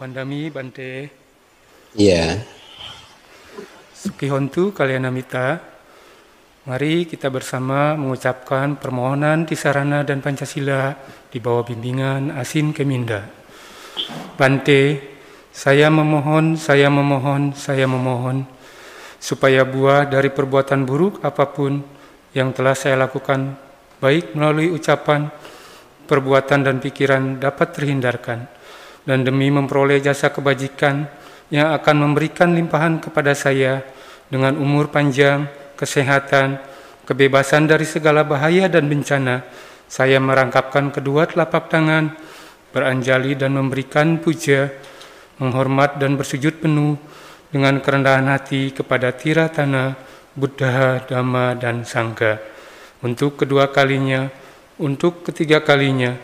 Wandami Bante. Iya. Sukihontu Kalyanamita. Mari kita bersama mengucapkan permohonan di sarana dan Pancasila di bawah bimbingan Asin Keminda. Bante, saya memohon, saya memohon, saya memohon supaya buah dari perbuatan buruk apa pun yang telah saya lakukan, baik melalui ucapan, perbuatan, dan pikiran dapat terhindarkan dan demi memperoleh jasa kebajikan yang akan memberikan limpahan kepada saya dengan umur panjang, kesehatan, kebebasan dari segala bahaya dan bencana, saya merangkapkan kedua telapak tangan, beranjali dan memberikan puja, menghormat dan bersujud penuh dengan kerendahan hati kepada Tiratana, Buddha, Dhamma, dan Sangha. Untuk kedua kalinya, untuk ketiga kalinya,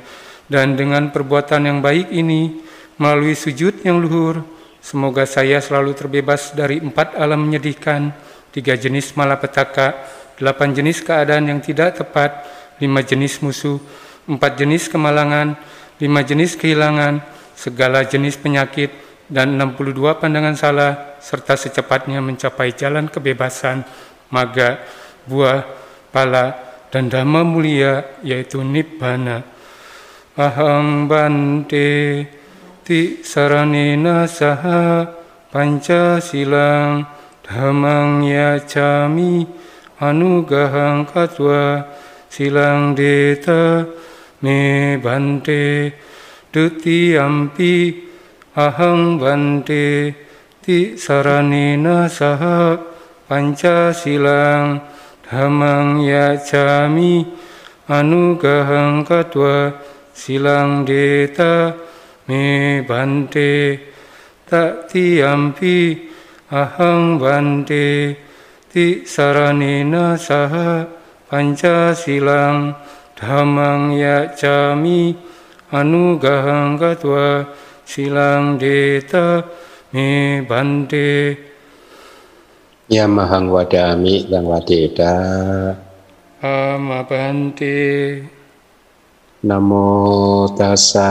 dan dengan perbuatan yang baik ini, melalui sujud yang luhur, semoga saya selalu terbebas dari empat alam menyedihkan, tiga jenis malapetaka, delapan jenis keadaan yang tidak tepat, lima jenis musuh, empat jenis kemalangan, lima jenis kehilangan, segala jenis penyakit, dan 62 pandangan salah, serta secepatnya mencapai jalan kebebasan, maga, buah, pala, dan dhamma mulia, yaitu nibbana. Aham bante ti saranena saha panca silang dhammang yacami anugahang katwa silang deta me bante duti ampi ahang bante ti saranena saha panca silang dhammang yacami anugahang katwa silang deta me bante tak tiampi ahang bante ti saranena saha panca silang dhammang yacami anugahang katwa silang deta me bante Yamahang wadami dan wadeda. Ama bante Namo tassa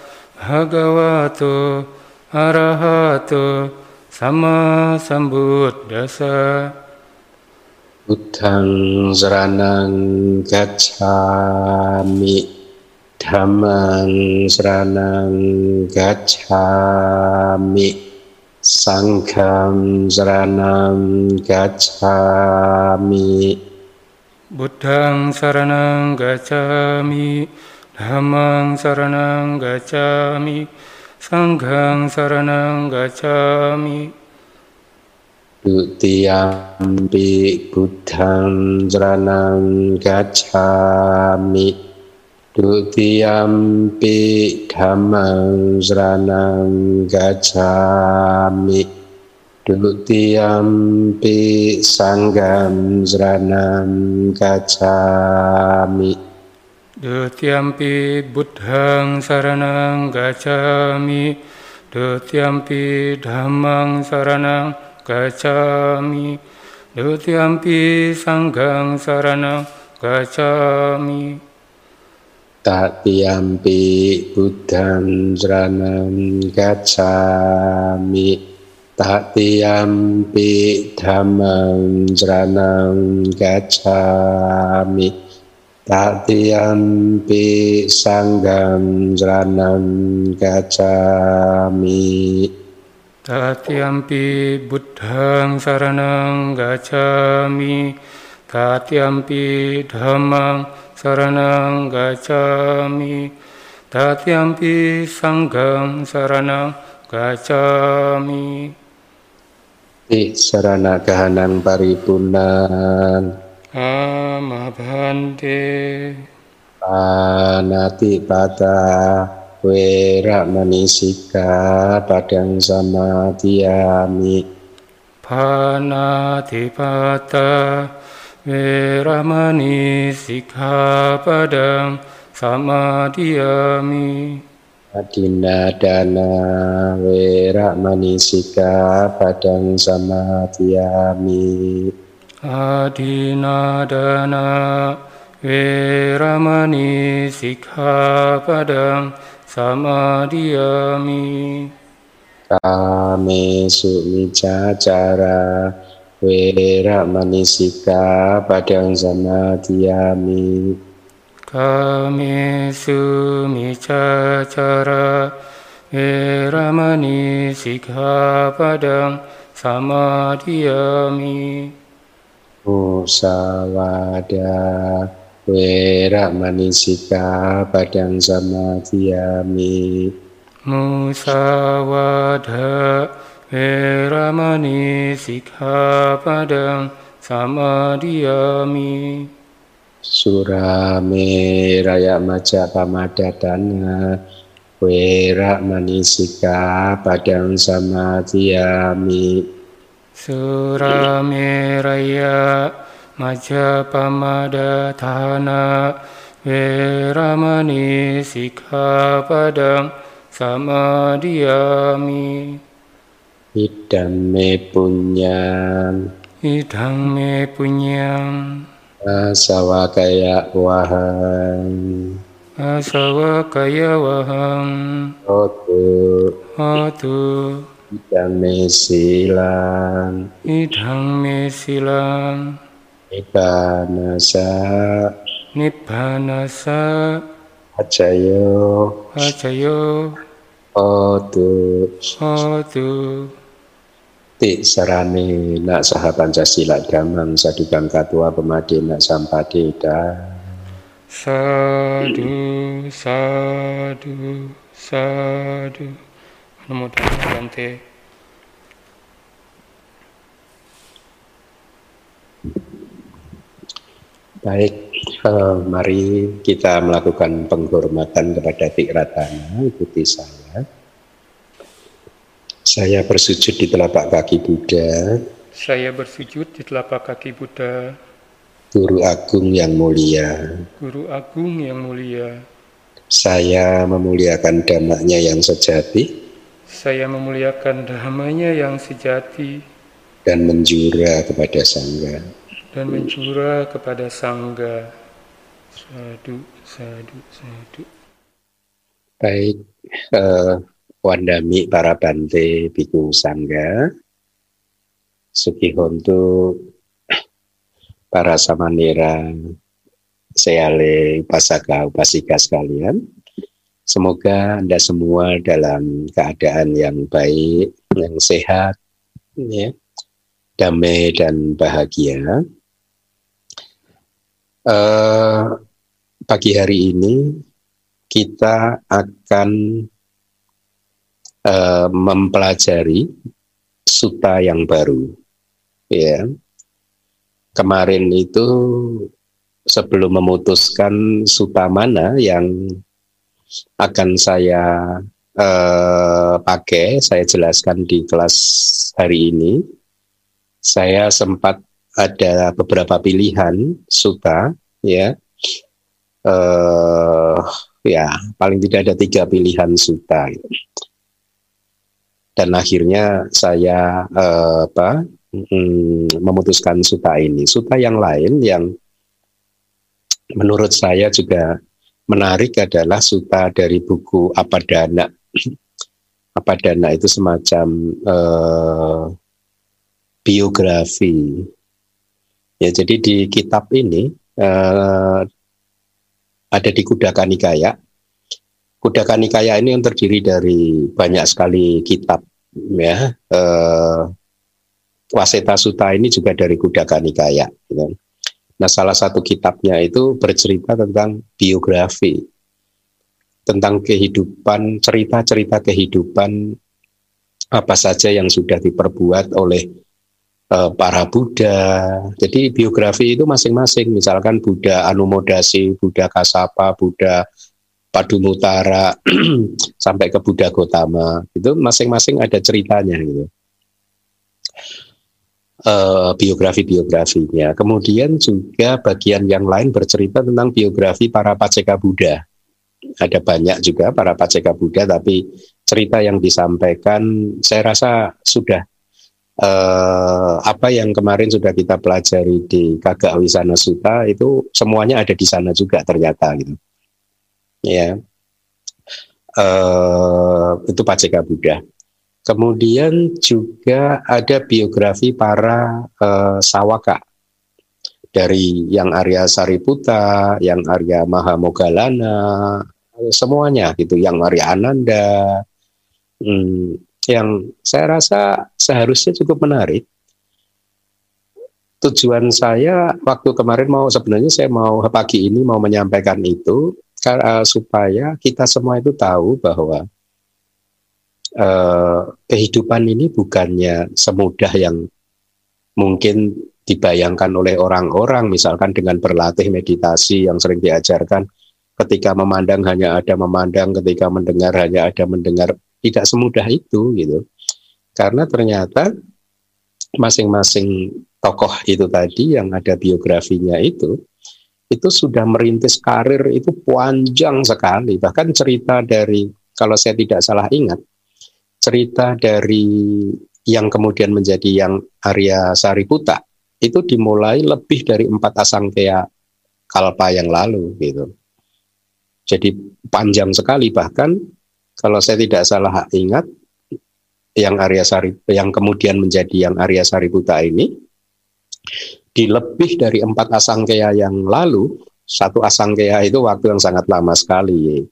bhagavato arahato sama sambuddhasa Buddhang saranang gacchami Dhammang saranang gacchami Sangham saranang gacchami Buddhang saranang gacchami Dhammang saranang gacchami Sanghang saranang gacchami Dutiyampi Buddhang saranang gacchami Dutiyampi Dhammang saranang gacchami Dutiyampi Sangham saranang gacchami Dutiampi Buddhang saranang gacchami Dutiampi Dhammang saranang gacchami Dutiampi Sanghang saranang gacchami Tatiyampi Buddhang saranang gacchami Tatiyampi Dhammang saranang gacchami Tatiyampi Sangham saranang gacchami Tatiampi Buddhang saranang gacchami Tatiampi Dhammang saranang gacchami Tatiampi Sanghang saranang gacchami Ti sarana kahanan paripurnan Ama bhante Panati pata Wera manisika padang samadhiyami Panatipata Weramani padang samadhiyami Adina dana wera manisika padang samadhiyami Adina dana Weramani padang samadhiyami Kame sumicacara Wera manisika padang samadhiyami Kame sumicacara Wera manisika padang samadhiyami Musawada Wera manisika padang padang samadhiyami Surame raya maja pamadatana Wera manisika padang Surame raya Majapamadana Veramani Sikkhapadang Samadhiyami Idam me punyam. Idang me punyam. Asawakaya waham Asawakaya waham Hotu Hotu Idam me silang Idang me silang Nibbanasa. Nibbanasa. Ajayo. Ajayo. Otu Otu Ti sarane nak saha Pancasila damang sadukan katua pemadi nak sampadeda Sadu, sadu, sadu. Bante. Baik, uh, mari kita melakukan penghormatan kepada Tikratana, ikuti saya. Saya bersujud di telapak kaki Buddha. Saya bersujud di telapak kaki Buddha. Guru Agung yang mulia. Guru Agung yang mulia. Saya memuliakan damanya yang sejati. Saya memuliakan damanya yang sejati. Dan menjura kepada Sangha dan mencurah kepada sangga. Sadu, sadu, sadu. Baik, uh, Wandami para bante biku sangga, Sukihontu para samanera seale pasaka upasika sekalian. Semoga Anda semua dalam keadaan yang baik, yang sehat, ya, damai dan bahagia uh, pagi hari ini kita akan uh, mempelajari suta yang baru. Ya, kemarin itu sebelum memutuskan suta mana yang akan saya uh, pakai, saya jelaskan di kelas hari ini. Saya sempat ada beberapa pilihan suta ya. Uh, ya paling tidak ada tiga pilihan suta dan akhirnya saya uh, apa mm, memutuskan suta ini. Suta yang lain yang menurut saya juga menarik adalah suta dari buku Apadana Apadana itu semacam uh, biografi Ya, jadi di kitab ini uh, ada di Kudaka Nikaya. Kudaka Nikaya ini yang terdiri dari banyak sekali kitab ya. Uh, Waseta Suta ini juga dari Kudaka Nikaya. Gitu. Nah, salah satu kitabnya itu bercerita tentang biografi, tentang kehidupan, cerita-cerita kehidupan apa saja yang sudah diperbuat oleh Eh, para Buddha. Jadi biografi itu masing-masing, misalkan Buddha Anumodasi, Buddha Kasapa, Buddha Padumutara sampai ke Buddha Gotama itu masing-masing ada ceritanya gitu uh, biografi-biografinya. Kemudian juga bagian yang lain bercerita tentang biografi para paceka Buddha. Ada banyak juga para paceka Buddha, tapi cerita yang disampaikan saya rasa sudah uh, apa yang kemarin sudah kita pelajari di Kagak Wisana Sutta itu semuanya ada di sana juga ternyata gitu ya uh, itu Paceka Buddha. Kemudian juga ada biografi para uh, sawaka. Dari yang Arya Sariputa, yang Arya Mahamogalana, semuanya gitu, yang Arya Ananda, hmm, yang saya rasa seharusnya cukup menarik. Tujuan saya waktu kemarin mau sebenarnya saya mau pagi ini mau menyampaikan itu uh, supaya kita semua itu tahu bahwa uh, kehidupan ini bukannya semudah yang mungkin dibayangkan oleh orang-orang misalkan dengan berlatih meditasi yang sering diajarkan ketika memandang hanya ada memandang ketika mendengar hanya ada mendengar tidak semudah itu gitu karena ternyata masing-masing tokoh itu tadi yang ada biografinya itu itu sudah merintis karir itu panjang sekali. Bahkan cerita dari, kalau saya tidak salah ingat, cerita dari yang kemudian menjadi yang Arya Sariputa itu dimulai lebih dari empat asangkaya kalpa yang lalu gitu. Jadi panjang sekali bahkan kalau saya tidak salah ingat yang Arya Sari yang kemudian menjadi yang Arya Sariputa ini di lebih dari empat asangkaya yang lalu, satu asangkaya itu waktu yang sangat lama sekali.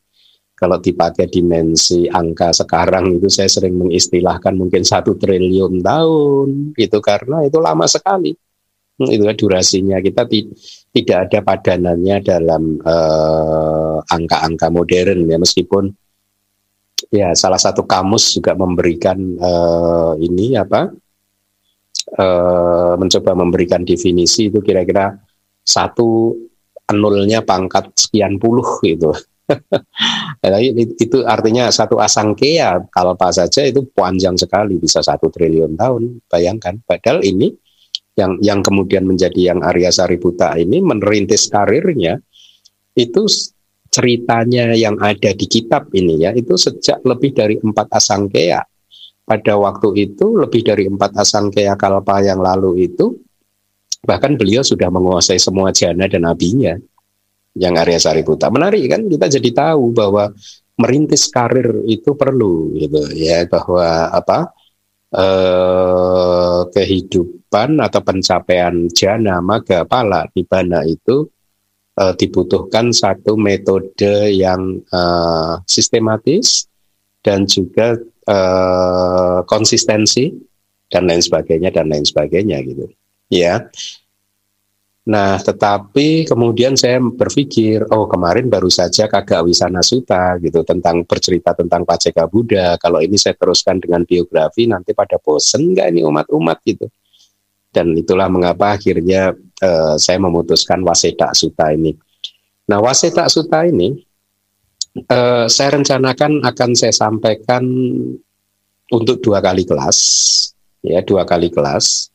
Kalau dipakai dimensi angka sekarang itu saya sering mengistilahkan mungkin satu triliun tahun gitu karena itu lama sekali. Hmm, itu durasinya kita tidak ada padanannya dalam uh, angka-angka modern ya meskipun ya salah satu kamus juga memberikan uh, ini apa uh, mencoba memberikan definisi itu kira-kira satu nolnya pangkat sekian puluh gitu. Itu artinya satu asangkea kalpa saja itu panjang sekali bisa satu triliun tahun bayangkan. Padahal ini yang yang kemudian menjadi yang Arya Sariputa ini menerintis karirnya itu ceritanya yang ada di kitab ini ya itu sejak lebih dari empat asangkea pada waktu itu lebih dari empat asangkaya kalpa yang lalu itu bahkan beliau sudah menguasai semua jana dan abinya yang Arya Sariputa. Menarik kan kita jadi tahu bahwa merintis karir itu perlu gitu ya bahwa apa eh, kehidupan atau pencapaian jana maga pala di bana itu eh, dibutuhkan satu metode yang eh, sistematis dan juga uh, konsistensi dan lain sebagainya dan lain sebagainya gitu ya Nah, tetapi kemudian saya berpikir, oh kemarin baru saja kagak wisana suta gitu tentang bercerita tentang Paceka Buddha. Kalau ini saya teruskan dengan biografi, nanti pada bosen nggak ini umat-umat gitu. Dan itulah mengapa akhirnya uh, saya memutuskan Waseda Suta ini. Nah, Waseda Suta ini uh, saya rencanakan akan saya sampaikan untuk dua kali kelas, ya dua kali kelas.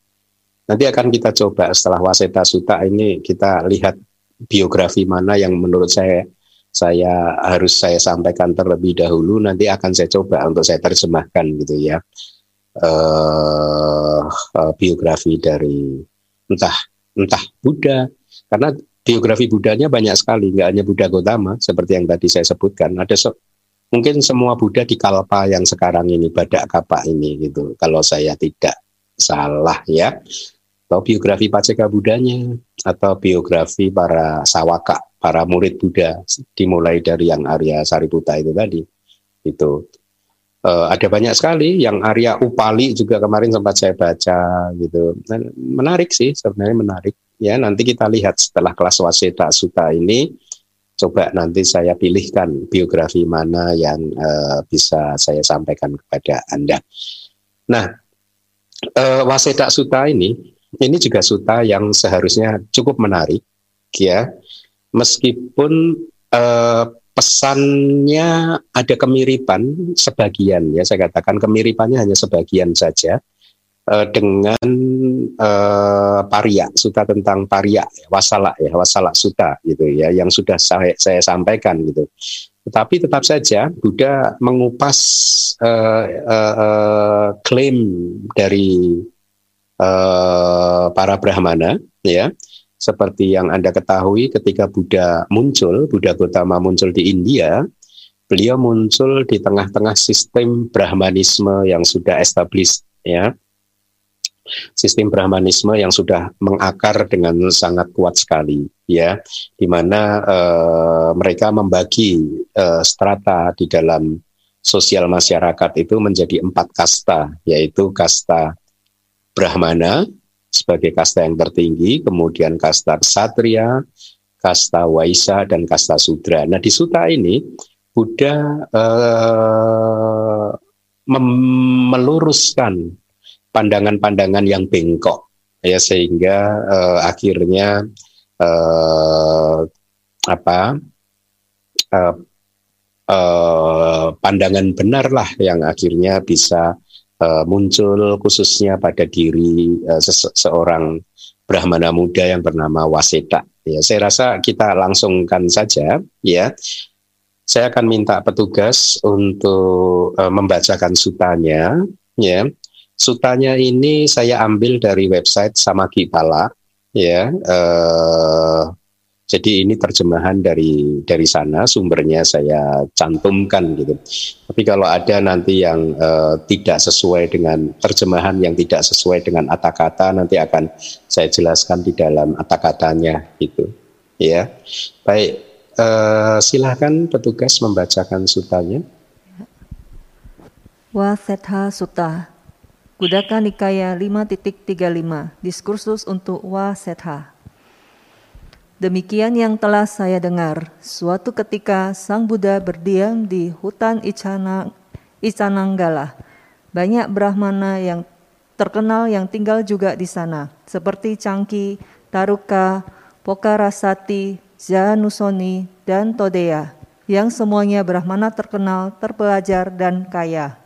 Nanti akan kita coba setelah Waseta Suta ini kita lihat biografi mana yang menurut saya saya harus saya sampaikan terlebih dahulu. Nanti akan saya coba untuk saya terjemahkan gitu ya uh, uh, biografi dari entah entah Buddha karena biografi Budanya banyak sekali, nggak hanya Buddha Gotama seperti yang tadi saya sebutkan. Ada so, mungkin semua Buddha di Kalpa yang sekarang ini, Badak Kapa ini gitu. Kalau saya tidak salah ya. Atau biografi Paceka Budanya atau biografi para sawaka, para murid Buddha dimulai dari yang Arya Sariputa itu tadi. Itu uh, ada banyak sekali yang Arya Upali juga kemarin sempat saya baca gitu. Menarik sih sebenarnya menarik ya nanti kita lihat setelah kelas waseta suta ini coba nanti saya pilihkan biografi mana yang uh, bisa saya sampaikan kepada anda. Nah uh, waseta suta ini ini juga suta yang seharusnya cukup menarik ya. Meskipun uh, pesannya ada kemiripan sebagian ya. Saya katakan kemiripannya hanya sebagian saja uh, dengan uh, paria suta tentang paria wasala ya wasala suta gitu ya yang sudah saya, saya sampaikan gitu. Tetapi tetap saja Buddha mengupas uh, uh, klaim dari uh, para brahmana ya seperti yang Anda ketahui ketika Buddha muncul, Buddha Gautama muncul di India, beliau muncul di tengah-tengah sistem Brahmanisme yang sudah established ya. Sistem Brahmanisme yang sudah mengakar dengan sangat kuat sekali ya, di mana uh, mereka membagi uh, strata di dalam sosial masyarakat itu menjadi empat kasta, yaitu kasta Brahmana, sebagai kasta yang tertinggi, kemudian kasta ksatria, kasta waisa, dan kasta sudra. Nah di suta ini Buddha eh, meluruskan pandangan-pandangan yang bengkok ya sehingga eh, akhirnya eh, apa eh, eh, pandangan benar lah yang akhirnya bisa uh, muncul khususnya pada diri uh, seorang Brahmana muda yang bernama Waseta. Ya, saya rasa kita langsungkan saja ya. Saya akan minta petugas untuk uh, membacakan sutanya ya. Sutanya ini saya ambil dari website Samagipala ya. Uh, jadi ini terjemahan dari dari sana sumbernya saya cantumkan gitu. Tapi kalau ada nanti yang uh, tidak sesuai dengan terjemahan yang tidak sesuai dengan kata nanti akan saya jelaskan di dalam kata-katanya gitu. Ya. Baik, uh, silahkan petugas membacakan sutanya. Wasetha Sutta Kudaka Nikaya 5.35 Diskursus untuk Wasetha Demikian yang telah saya dengar. Suatu ketika Sang Buddha berdiam di hutan Icana, Icananggala. Banyak Brahmana yang terkenal yang tinggal juga di sana, seperti Cangki, Taruka, Pokarasati, Janusoni, dan Todeya, yang semuanya Brahmana terkenal, terpelajar, dan kaya.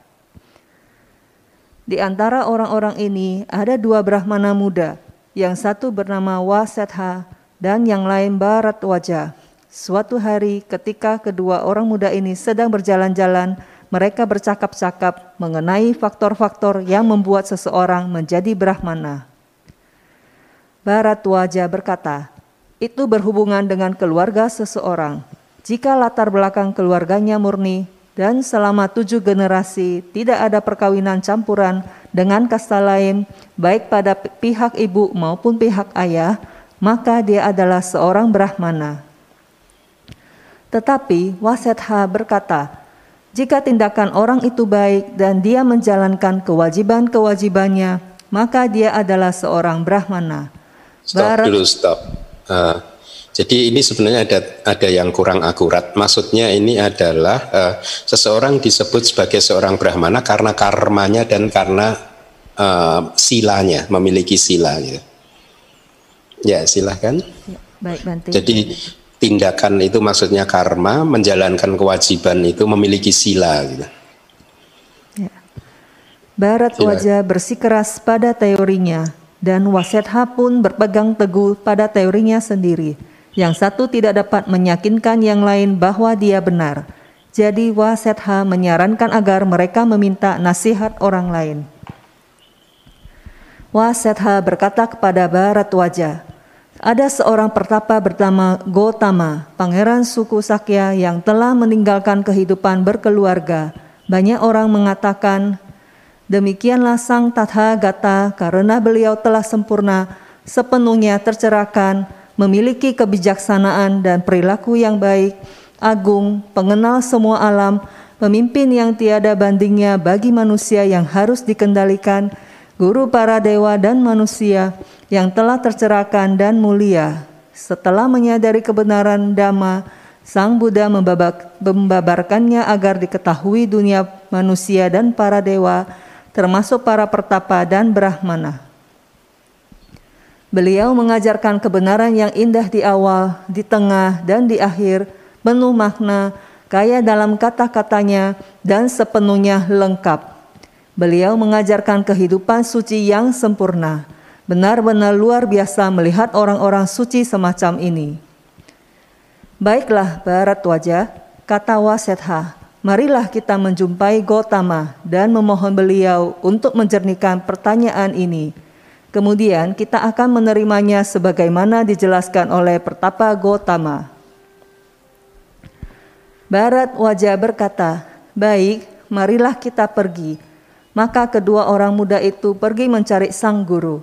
Di antara orang-orang ini ada dua Brahmana muda, yang satu bernama Wasetha, dan yang lain barat wajah. Suatu hari ketika kedua orang muda ini sedang berjalan-jalan, mereka bercakap-cakap mengenai faktor-faktor yang membuat seseorang menjadi brahmana. Barat wajah berkata, itu berhubungan dengan keluarga seseorang. Jika latar belakang keluarganya murni dan selama tujuh generasi tidak ada perkawinan campuran dengan kasta lain, baik pada pihak ibu maupun pihak ayah, maka dia adalah seorang Brahmana. Tetapi Wasetha berkata, jika tindakan orang itu baik dan dia menjalankan kewajiban-kewajibannya, maka dia adalah seorang Brahmana. Stop Barat, dulu, stop. Uh, jadi ini sebenarnya ada ada yang kurang akurat. Maksudnya ini adalah uh, seseorang disebut sebagai seorang Brahmana karena karmanya dan karena uh, silanya, memiliki sila. Gitu. Ya, silahkan. Ya, baik. Jadi tindakan itu maksudnya karma, menjalankan kewajiban itu memiliki sila. Gitu. Ya. Barat Sila. wajah bersikeras pada teorinya, dan Wasetha pun berpegang teguh pada teorinya sendiri. Yang satu tidak dapat meyakinkan yang lain bahwa dia benar. Jadi Wasetha menyarankan agar mereka meminta nasihat orang lain. Wasetha berkata kepada Barat Wajah, ada seorang pertapa bernama Gotama, pangeran suku Sakya yang telah meninggalkan kehidupan berkeluarga. Banyak orang mengatakan, demikianlah sang Tatha Gata karena beliau telah sempurna, sepenuhnya tercerahkan, memiliki kebijaksanaan dan perilaku yang baik, agung, pengenal semua alam, pemimpin yang tiada bandingnya bagi manusia yang harus dikendalikan, guru para dewa dan manusia yang telah tercerahkan dan mulia. Setelah menyadari kebenaran Dhamma, Sang Buddha membabarkannya agar diketahui dunia manusia dan para dewa, termasuk para pertapa dan brahmana. Beliau mengajarkan kebenaran yang indah di awal, di tengah, dan di akhir, penuh makna, kaya dalam kata-katanya, dan sepenuhnya lengkap. Beliau mengajarkan kehidupan suci yang sempurna. Benar-benar luar biasa melihat orang-orang suci semacam ini. Baiklah, Barat Wajah, kata Wasetha, marilah kita menjumpai Gotama dan memohon beliau untuk menjernihkan pertanyaan ini. Kemudian kita akan menerimanya sebagaimana dijelaskan oleh Pertapa Gotama. Barat Wajah berkata, Baik, marilah kita pergi maka kedua orang muda itu pergi mencari sang guru.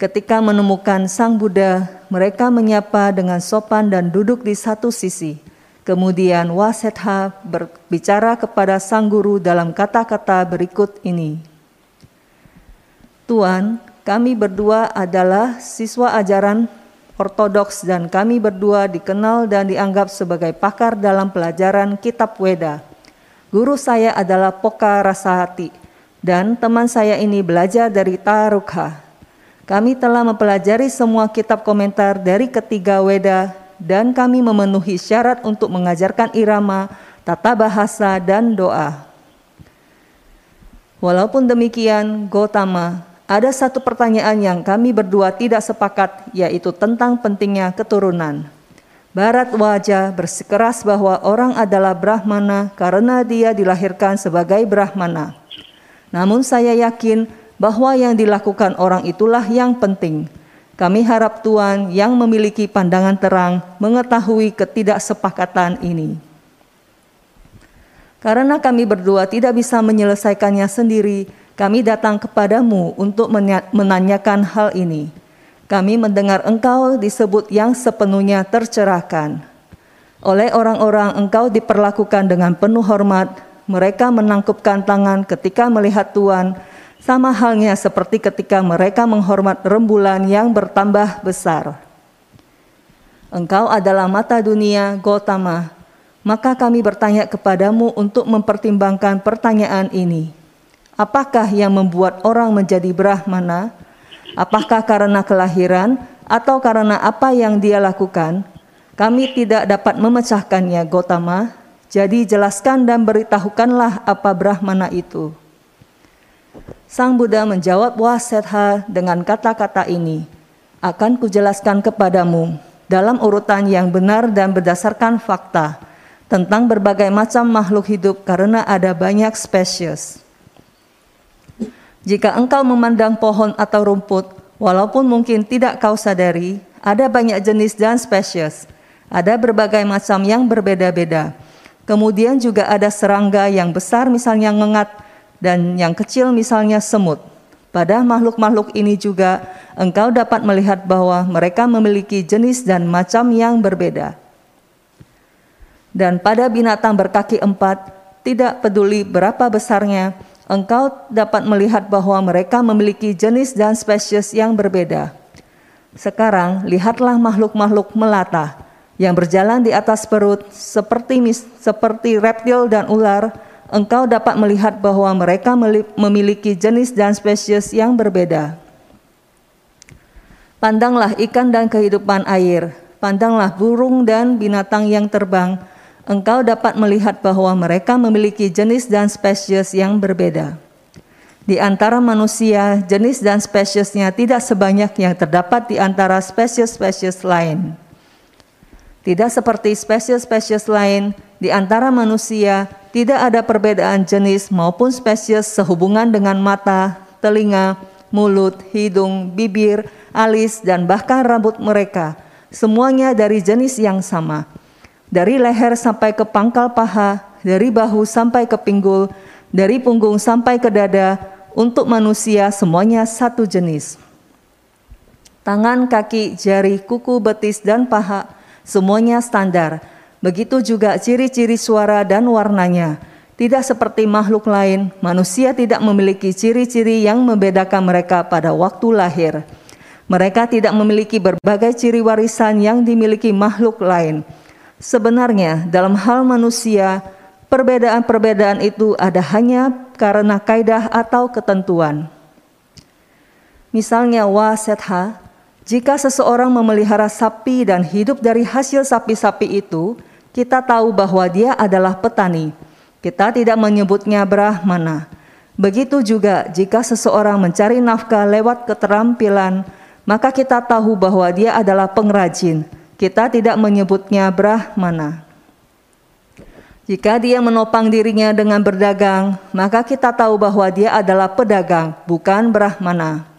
Ketika menemukan sang Buddha, mereka menyapa dengan sopan dan duduk di satu sisi. Kemudian Wasetha berbicara kepada sang guru dalam kata-kata berikut ini. Tuan, kami berdua adalah siswa ajaran ortodoks dan kami berdua dikenal dan dianggap sebagai pakar dalam pelajaran kitab Weda. Guru saya adalah Poka Rasahati dan teman saya ini belajar dari Tarukha. Kami telah mempelajari semua kitab komentar dari ketiga Weda dan kami memenuhi syarat untuk mengajarkan irama, tata bahasa, dan doa. Walaupun demikian, Gotama, ada satu pertanyaan yang kami berdua tidak sepakat, yaitu tentang pentingnya keturunan. Barat wajah bersikeras bahwa orang adalah Brahmana karena dia dilahirkan sebagai Brahmana. Namun saya yakin bahwa yang dilakukan orang itulah yang penting. Kami harap Tuhan yang memiliki pandangan terang mengetahui ketidaksepakatan ini. Karena kami berdua tidak bisa menyelesaikannya sendiri, kami datang kepadamu untuk menanyakan hal ini. Kami mendengar engkau disebut yang sepenuhnya tercerahkan. Oleh orang-orang engkau diperlakukan dengan penuh hormat mereka menangkupkan tangan ketika melihat Tuhan, sama halnya seperti ketika mereka menghormat rembulan yang bertambah besar. Engkau adalah mata dunia, Gotama. Maka kami bertanya kepadamu untuk mempertimbangkan pertanyaan ini. Apakah yang membuat orang menjadi Brahmana? Apakah karena kelahiran atau karena apa yang dia lakukan? Kami tidak dapat memecahkannya, Gotama, jadi jelaskan dan beritahukanlah apa Brahmana itu. Sang Buddha menjawab Wasetha dengan kata-kata ini, akan kujelaskan kepadamu dalam urutan yang benar dan berdasarkan fakta tentang berbagai macam makhluk hidup karena ada banyak spesies. Jika engkau memandang pohon atau rumput, walaupun mungkin tidak kau sadari, ada banyak jenis dan spesies. Ada berbagai macam yang berbeda-beda Kemudian juga ada serangga yang besar misalnya ngengat dan yang kecil misalnya semut. Pada makhluk-makhluk ini juga engkau dapat melihat bahwa mereka memiliki jenis dan macam yang berbeda. Dan pada binatang berkaki empat, tidak peduli berapa besarnya, engkau dapat melihat bahwa mereka memiliki jenis dan spesies yang berbeda. Sekarang, lihatlah makhluk-makhluk melata yang berjalan di atas perut seperti seperti reptil dan ular, engkau dapat melihat bahwa mereka memiliki jenis dan spesies yang berbeda. Pandanglah ikan dan kehidupan air, pandanglah burung dan binatang yang terbang, engkau dapat melihat bahwa mereka memiliki jenis dan spesies yang berbeda. Di antara manusia, jenis dan spesiesnya tidak sebanyak yang terdapat di antara spesies-spesies lain. Tidak seperti spesies-spesies lain, di antara manusia tidak ada perbedaan jenis maupun spesies sehubungan dengan mata, telinga, mulut, hidung, bibir, alis, dan bahkan rambut mereka. Semuanya dari jenis yang sama. Dari leher sampai ke pangkal paha, dari bahu sampai ke pinggul, dari punggung sampai ke dada, untuk manusia semuanya satu jenis. Tangan, kaki, jari, kuku, betis, dan paha semuanya standar. Begitu juga ciri-ciri suara dan warnanya. Tidak seperti makhluk lain, manusia tidak memiliki ciri-ciri yang membedakan mereka pada waktu lahir. Mereka tidak memiliki berbagai ciri warisan yang dimiliki makhluk lain. Sebenarnya, dalam hal manusia, perbedaan-perbedaan itu ada hanya karena kaidah atau ketentuan. Misalnya wasetha jika seseorang memelihara sapi dan hidup dari hasil sapi-sapi itu, Kita tahu bahwa dia adalah petani. Kita tidak menyebutnya Brahmana. Begitu juga jika seseorang mencari nafkah lewat keterampilan, maka kita tahu bahwa dia adalah pengrajin. Kita tidak menyebutnya Brahmana. Jika dia menopang dirinya dengan berdagang, maka kita tahu bahwa dia adalah pedagang, bukan Brahmana.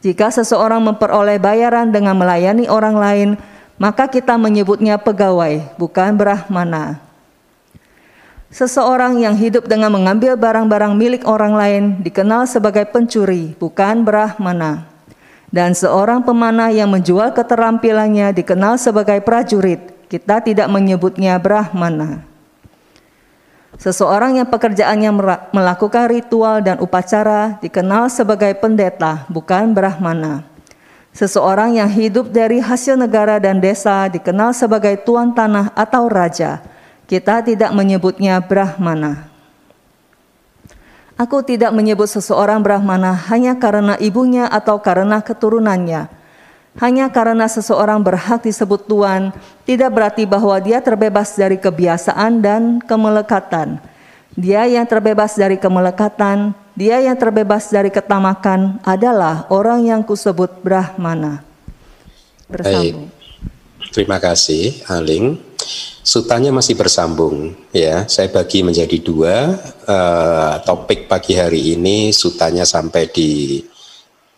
Jika seseorang memperoleh bayaran dengan melayani orang lain, maka kita menyebutnya pegawai, bukan Brahmana. Seseorang yang hidup dengan mengambil barang-barang milik orang lain dikenal sebagai pencuri, bukan brahmana. Dan seorang pemanah yang menjual keterampilannya dikenal sebagai prajurit. Kita tidak menyebutnya brahmana. Seseorang yang pekerjaannya melakukan ritual dan upacara dikenal sebagai pendeta, bukan brahmana. Seseorang yang hidup dari hasil negara dan desa dikenal sebagai tuan tanah atau raja kita tidak menyebutnya Brahmana. Aku tidak menyebut seseorang Brahmana hanya karena ibunya atau karena keturunannya. Hanya karena seseorang berhak disebut Tuan, tidak berarti bahwa dia terbebas dari kebiasaan dan kemelekatan. Dia yang terbebas dari kemelekatan, dia yang terbebas dari ketamakan adalah orang yang kusebut Brahmana. Bersambung. Terima kasih, Aling sutanya masih bersambung ya. Saya bagi menjadi dua uh, topik pagi hari ini sutanya sampai di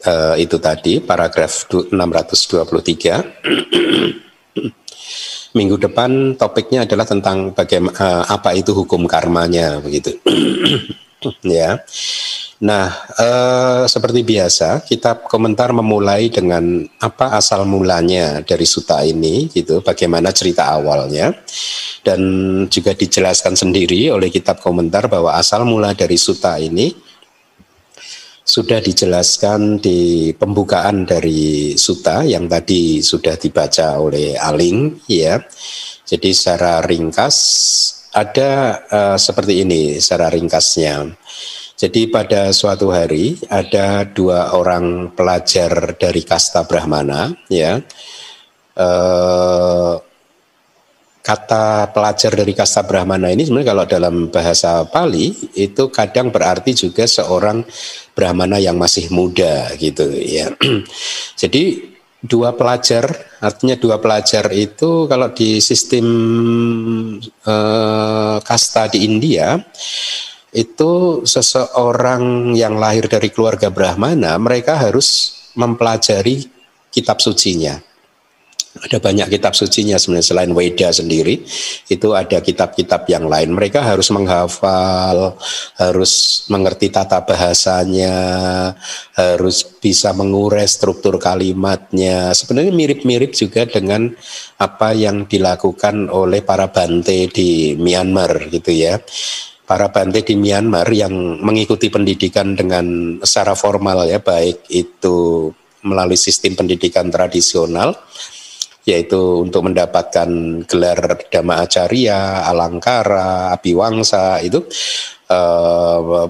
uh, itu tadi paragraf 623. Minggu depan topiknya adalah tentang bagaimana uh, apa itu hukum karmanya begitu. ya. Nah, eh, seperti biasa, kita komentar memulai dengan apa asal mulanya dari suta ini, gitu, bagaimana cerita awalnya, dan juga dijelaskan sendiri oleh kitab komentar bahwa asal mula dari suta ini sudah dijelaskan di pembukaan dari suta yang tadi sudah dibaca oleh Aling, ya. Jadi secara ringkas ada uh, seperti ini, secara ringkasnya. Jadi pada suatu hari ada dua orang pelajar dari kasta Brahmana, ya. Eh, kata pelajar dari kasta Brahmana ini sebenarnya kalau dalam bahasa Pali itu kadang berarti juga seorang Brahmana yang masih muda gitu ya. Jadi dua pelajar artinya dua pelajar itu kalau di sistem eh, kasta di India itu seseorang yang lahir dari keluarga Brahmana, mereka harus mempelajari kitab sucinya. Ada banyak kitab sucinya sebenarnya selain Weda sendiri, itu ada kitab-kitab yang lain. Mereka harus menghafal, harus mengerti tata bahasanya, harus bisa mengurai struktur kalimatnya. Sebenarnya mirip-mirip juga dengan apa yang dilakukan oleh para bante di Myanmar gitu ya para bante di Myanmar yang mengikuti pendidikan dengan secara formal ya baik itu melalui sistem pendidikan tradisional yaitu untuk mendapatkan gelar Dhamma Acarya, Alangkara, Abiwangsa itu eh,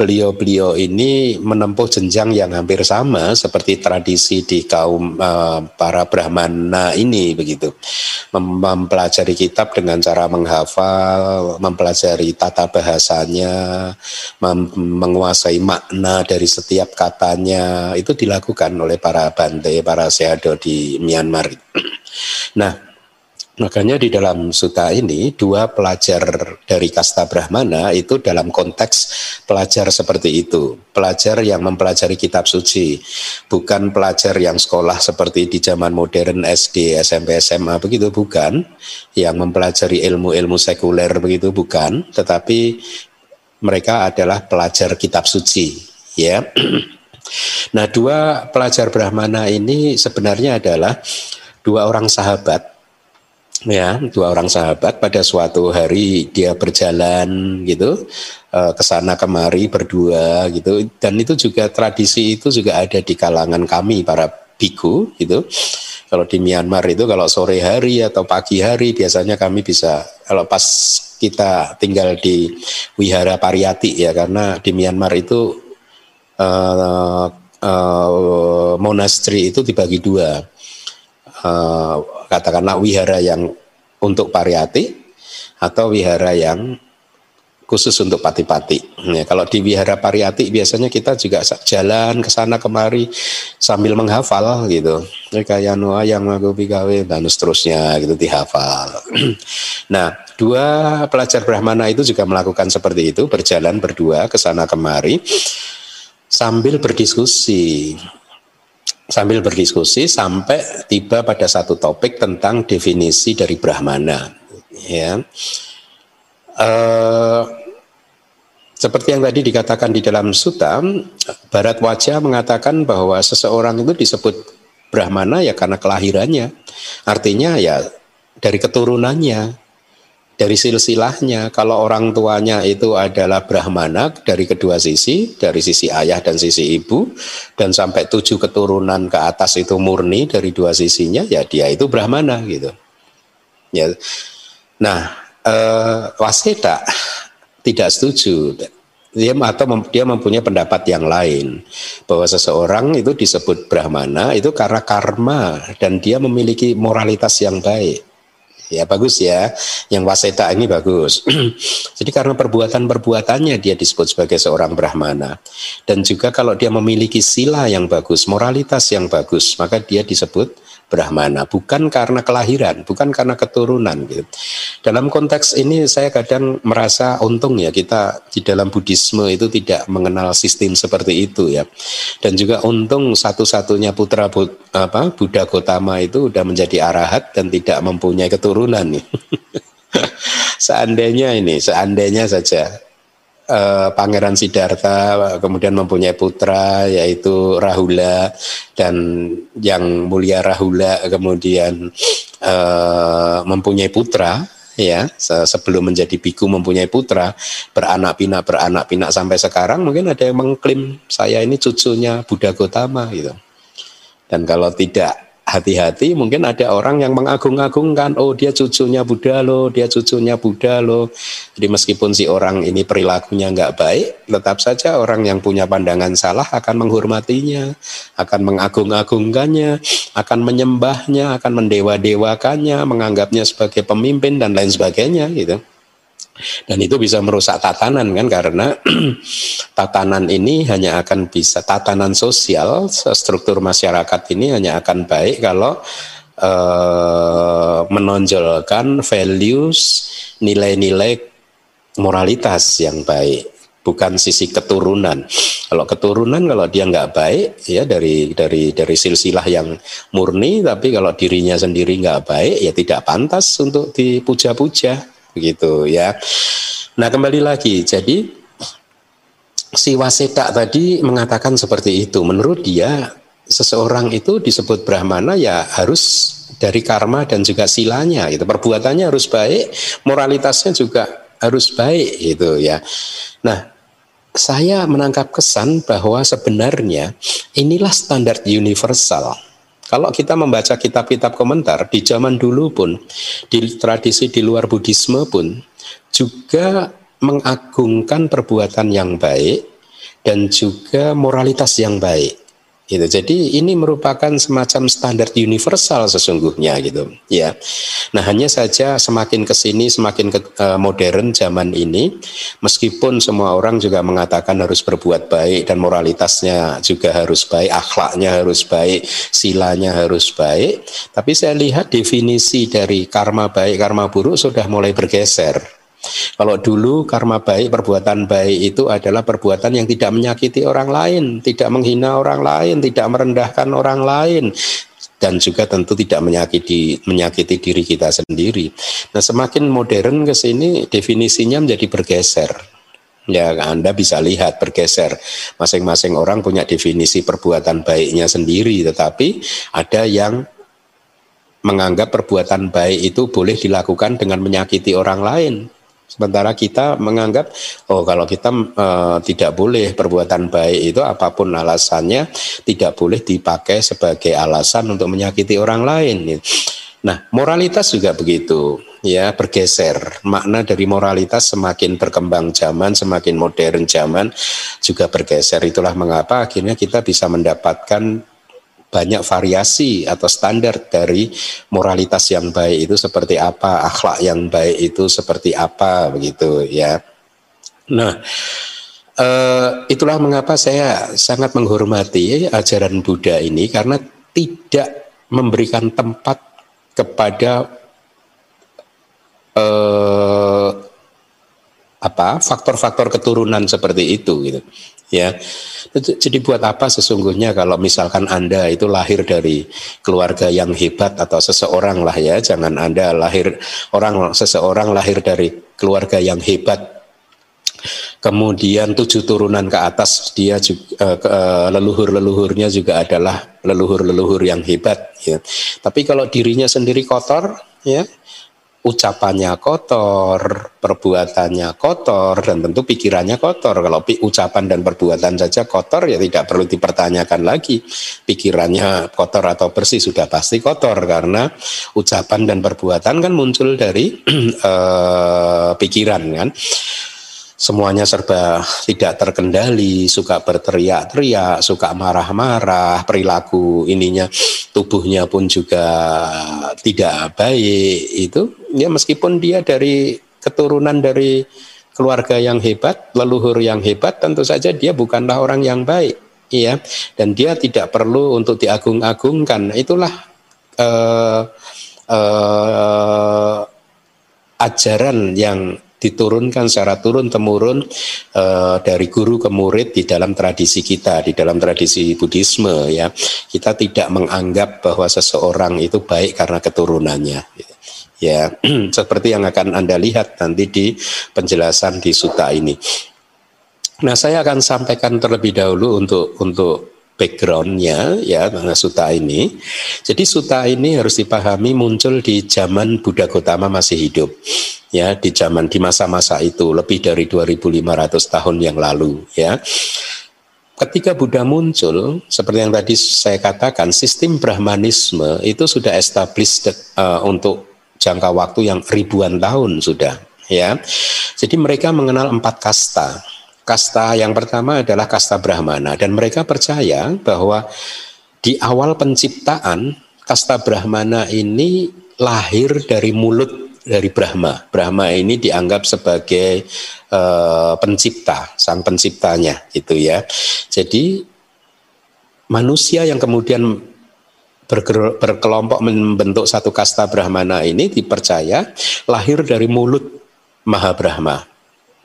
beliau-beliau ini menempuh jenjang yang hampir sama seperti tradisi di kaum uh, para Brahmana ini begitu. Mem mempelajari kitab dengan cara menghafal mempelajari tata bahasanya menguasai makna dari setiap katanya. Itu dilakukan oleh para bante para seado di Myanmar. Nah Makanya di dalam suta ini dua pelajar dari kasta Brahmana itu dalam konteks pelajar seperti itu, pelajar yang mempelajari kitab suci, bukan pelajar yang sekolah seperti di zaman modern SD, SMP, SMA begitu bukan, yang mempelajari ilmu-ilmu sekuler begitu bukan, tetapi mereka adalah pelajar kitab suci, ya. Nah, dua pelajar Brahmana ini sebenarnya adalah dua orang sahabat ya dua orang sahabat pada suatu hari dia berjalan gitu uh, ke sana kemari berdua gitu. Dan itu juga tradisi itu juga ada di kalangan kami para biku gitu. Kalau di Myanmar itu kalau sore hari atau pagi hari biasanya kami bisa kalau pas kita tinggal di wihara Pariyati ya karena di Myanmar itu uh, uh, monastery itu dibagi dua uh, katakanlah wihara yang untuk pariyati atau wihara yang khusus untuk pati-pati. Ya, kalau di wihara pariyati biasanya kita juga jalan ke sana kemari sambil menghafal gitu. Kayak Noah yang aku gawe dan seterusnya gitu dihafal. nah, dua pelajar Brahmana itu juga melakukan seperti itu, berjalan berdua ke sana kemari sambil berdiskusi sambil berdiskusi sampai tiba pada satu topik tentang definisi dari Brahmana ya uh, seperti yang tadi dikatakan di dalam Sutta, Barat Wajah mengatakan bahwa seseorang itu disebut Brahmana ya karena kelahirannya. Artinya ya dari keturunannya, dari silsilahnya. Kalau orang tuanya itu adalah Brahmana dari kedua sisi, dari sisi ayah dan sisi ibu, dan sampai tujuh keturunan ke atas itu murni dari dua sisinya, ya dia itu Brahmana gitu. Ya. Nah, eh, Waseda tidak setuju dia atau dia mempunyai pendapat yang lain bahwa seseorang itu disebut brahmana itu karena karma dan dia memiliki moralitas yang baik ya bagus ya. Yang waseta ini bagus. Jadi karena perbuatan-perbuatannya dia disebut sebagai seorang brahmana. Dan juga kalau dia memiliki sila yang bagus moralitas yang bagus maka dia disebut Brahmana, bukan karena kelahiran, bukan karena keturunan. Gitu. Dalam konteks ini saya kadang merasa untung ya kita di dalam Buddhisme itu tidak mengenal sistem seperti itu ya, dan juga untung satu-satunya putra Bud, apa Buddha Gotama itu sudah menjadi arahat dan tidak mempunyai keturunan nih. seandainya ini, seandainya saja uh, Pangeran Siddhartha kemudian mempunyai putra yaitu Rahula dan yang mulia Rahula kemudian uh, mempunyai putra ya sebelum menjadi biku mempunyai putra beranak pinak beranak pinak. Sampai sekarang mungkin ada yang mengklaim saya ini cucunya Buddha Gotama gitu. Dan kalau tidak hati-hati mungkin ada orang yang mengagung-agungkan oh dia cucunya Buddha loh dia cucunya Buddha loh jadi meskipun si orang ini perilakunya nggak baik tetap saja orang yang punya pandangan salah akan menghormatinya akan mengagung-agungkannya akan menyembahnya akan mendewa-dewakannya menganggapnya sebagai pemimpin dan lain sebagainya gitu dan itu bisa merusak tatanan kan karena tatanan ini hanya akan bisa tatanan sosial struktur masyarakat ini hanya akan baik kalau uh, menonjolkan values nilai-nilai moralitas yang baik bukan sisi keturunan. Kalau keturunan kalau dia nggak baik ya dari dari dari silsilah yang murni, tapi kalau dirinya sendiri nggak baik ya tidak pantas untuk dipuja-puja begitu ya. Nah kembali lagi, jadi si Waseda tadi mengatakan seperti itu. Menurut dia seseorang itu disebut Brahmana ya harus dari karma dan juga silanya itu perbuatannya harus baik moralitasnya juga harus baik gitu ya nah saya menangkap kesan bahwa sebenarnya inilah standar universal kalau kita membaca kitab-kitab komentar di zaman dulu pun, di tradisi di luar Buddhisme pun, juga mengagungkan perbuatan yang baik dan juga moralitas yang baik. Gitu. Jadi ini merupakan semacam standar universal sesungguhnya gitu, ya. Nah hanya saja semakin ke sini semakin ke, uh, modern zaman ini, meskipun semua orang juga mengatakan harus berbuat baik dan moralitasnya juga harus baik, akhlaknya harus baik, silanya harus baik, tapi saya lihat definisi dari karma baik, karma buruk sudah mulai bergeser kalau dulu karma baik, perbuatan baik itu adalah perbuatan yang tidak menyakiti orang lain, tidak menghina orang lain, tidak merendahkan orang lain, dan juga tentu tidak menyakiti menyakiti diri kita sendiri. Nah, semakin modern ke sini definisinya menjadi bergeser. Ya, Anda bisa lihat bergeser. Masing-masing orang punya definisi perbuatan baiknya sendiri, tetapi ada yang menganggap perbuatan baik itu boleh dilakukan dengan menyakiti orang lain. Sementara kita menganggap oh kalau kita e, tidak boleh perbuatan baik itu apa pun alasannya tidak boleh dipakai sebagai alasan untuk menyakiti orang lain. Nah, moralitas juga begitu, ya bergeser. Makna dari moralitas semakin berkembang zaman, semakin modern zaman juga bergeser. Itulah mengapa akhirnya kita bisa mendapatkan banyak variasi atau standar dari moralitas yang baik itu seperti apa, akhlak yang baik itu seperti apa begitu ya. Nah, uh, itulah mengapa saya sangat menghormati ajaran Buddha ini karena tidak memberikan tempat kepada uh, apa faktor-faktor keturunan seperti itu gitu ya. Jadi buat apa sesungguhnya kalau misalkan Anda itu lahir dari keluarga yang hebat atau seseorang lah ya, jangan Anda lahir orang seseorang lahir dari keluarga yang hebat Kemudian tujuh turunan ke atas dia juga uh, leluhur-leluhurnya juga adalah leluhur-leluhur yang hebat ya. Tapi kalau dirinya sendiri kotor ya ucapannya kotor, perbuatannya kotor, dan tentu pikirannya kotor. Kalau ucapan dan perbuatan saja kotor, ya tidak perlu dipertanyakan lagi. Pikirannya kotor atau bersih sudah pasti kotor, karena ucapan dan perbuatan kan muncul dari uh, pikiran kan semuanya serba tidak terkendali, suka berteriak-teriak, suka marah-marah, perilaku ininya tubuhnya pun juga tidak baik itu ya meskipun dia dari keturunan dari keluarga yang hebat, leluhur yang hebat tentu saja dia bukanlah orang yang baik ya dan dia tidak perlu untuk diagung-agungkan. Itulah uh, uh, ajaran yang diturunkan secara turun temurun uh, dari guru ke murid di dalam tradisi kita di dalam tradisi Buddhisme ya. Kita tidak menganggap bahwa seseorang itu baik karena keturunannya ya seperti yang akan anda lihat nanti di penjelasan di suta ini nah saya akan sampaikan terlebih dahulu untuk untuk backgroundnya ya suta ini. Jadi suta ini harus dipahami muncul di zaman Buddha Gotama masih hidup ya di zaman di masa-masa itu lebih dari 2500 tahun yang lalu ya. Ketika Buddha muncul, seperti yang tadi saya katakan, sistem Brahmanisme itu sudah established uh, untuk jangka waktu yang ribuan tahun sudah, ya. Jadi mereka mengenal empat kasta Kasta yang pertama adalah kasta Brahmana dan mereka percaya bahwa di awal penciptaan kasta Brahmana ini lahir dari mulut dari Brahma. Brahma ini dianggap sebagai uh, pencipta, sang penciptanya gitu ya. Jadi manusia yang kemudian berkelompok membentuk satu kasta Brahmana ini dipercaya lahir dari mulut Maha Brahma,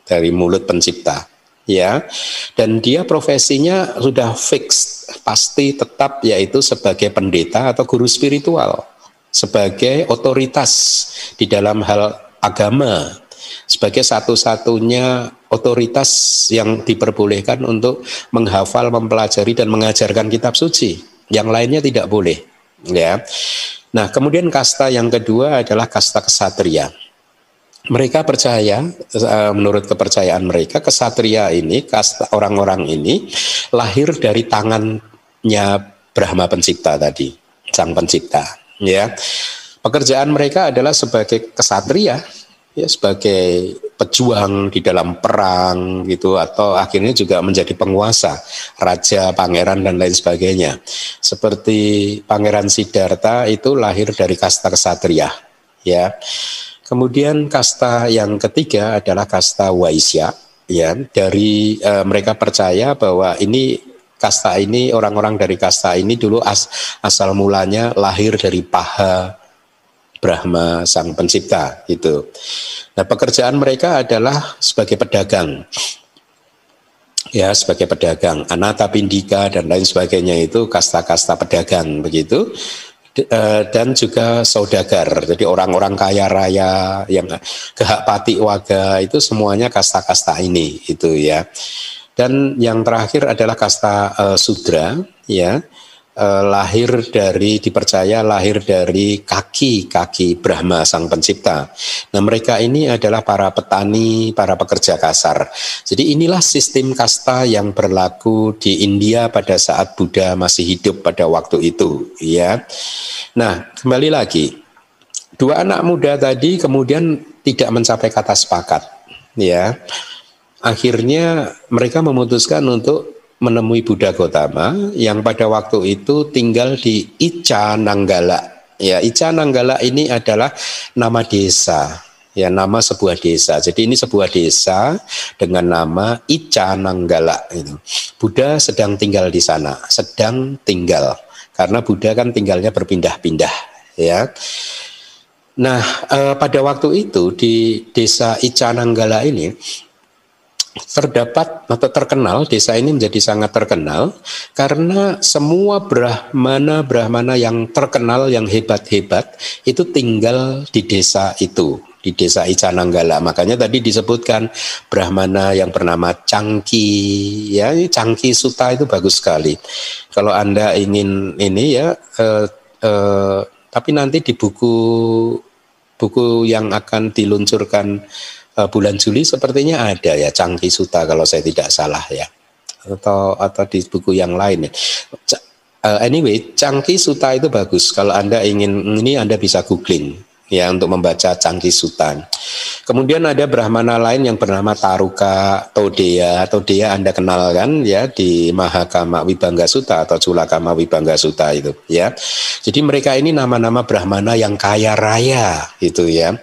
dari mulut pencipta ya dan dia profesinya sudah fix pasti tetap yaitu sebagai pendeta atau guru spiritual sebagai otoritas di dalam hal agama sebagai satu-satunya otoritas yang diperbolehkan untuk menghafal, mempelajari dan mengajarkan kitab suci. Yang lainnya tidak boleh, ya. Nah, kemudian kasta yang kedua adalah kasta kesatria. Mereka percaya eh, menurut kepercayaan mereka kesatria ini kasta orang-orang ini lahir dari tangannya Brahma pencipta tadi sang pencipta. Ya. Pekerjaan mereka adalah sebagai kesatria ya sebagai pejuang di dalam perang gitu atau akhirnya juga menjadi penguasa raja pangeran dan lain sebagainya. Seperti pangeran Siddhartha itu lahir dari kasta kesatria ya. Kemudian kasta yang ketiga adalah kasta Waisya ya. Dari e, mereka percaya bahwa ini kasta ini orang-orang dari kasta ini dulu as, asal mulanya lahir dari paha Brahma sang pencipta itu. Nah, pekerjaan mereka adalah sebagai pedagang. Ya, sebagai pedagang, anata pindika dan lain sebagainya itu kasta-kasta pedagang begitu. Eh, dan juga saudagar. Jadi orang-orang kaya raya yang kehak pati waga itu semuanya kasta-kasta ini itu ya. Dan yang terakhir adalah kasta uh, sudra ya eh, lahir dari dipercaya lahir dari kaki-kaki Brahma sang pencipta. Nah, mereka ini adalah para petani, para pekerja kasar. Jadi inilah sistem kasta yang berlaku di India pada saat Buddha masih hidup pada waktu itu, ya. Nah, kembali lagi. Dua anak muda tadi kemudian tidak mencapai kata sepakat, ya. Akhirnya mereka memutuskan untuk menemui Buddha Gotama yang pada waktu itu tinggal di Ica Nanggala. Ya, Ica Nanggala ini adalah nama desa ya nama sebuah desa. Jadi ini sebuah desa dengan nama Ica Nanggala itu. Buddha sedang tinggal di sana, sedang tinggal karena Buddha kan tinggalnya berpindah-pindah ya. Nah, eh, pada waktu itu di desa Ica Nanggala ini terdapat atau terkenal desa ini menjadi sangat terkenal karena semua brahmana brahmana yang terkenal yang hebat-hebat itu tinggal di desa itu di desa Icananggala. Makanya tadi disebutkan Brahmana yang bernama Cangki. Ya, Cangki Suta itu bagus sekali. Kalau Anda ingin ini ya eh, eh, tapi nanti di buku buku yang akan diluncurkan bulan Juli sepertinya ada ya Cangki Suta kalau saya tidak salah ya. Atau atau di buku yang lain ya. Uh, anyway, Cangki Suta itu bagus. Kalau Anda ingin ini Anda bisa googling ya untuk membaca Cangki Sutan. Kemudian ada Brahmana lain yang bernama Taruka Todeya. Todeya Anda kenal kan ya di Mahakama Wibangga Suta atau Culakama Wibangga Suta itu ya. Jadi mereka ini nama-nama Brahmana yang kaya raya itu ya.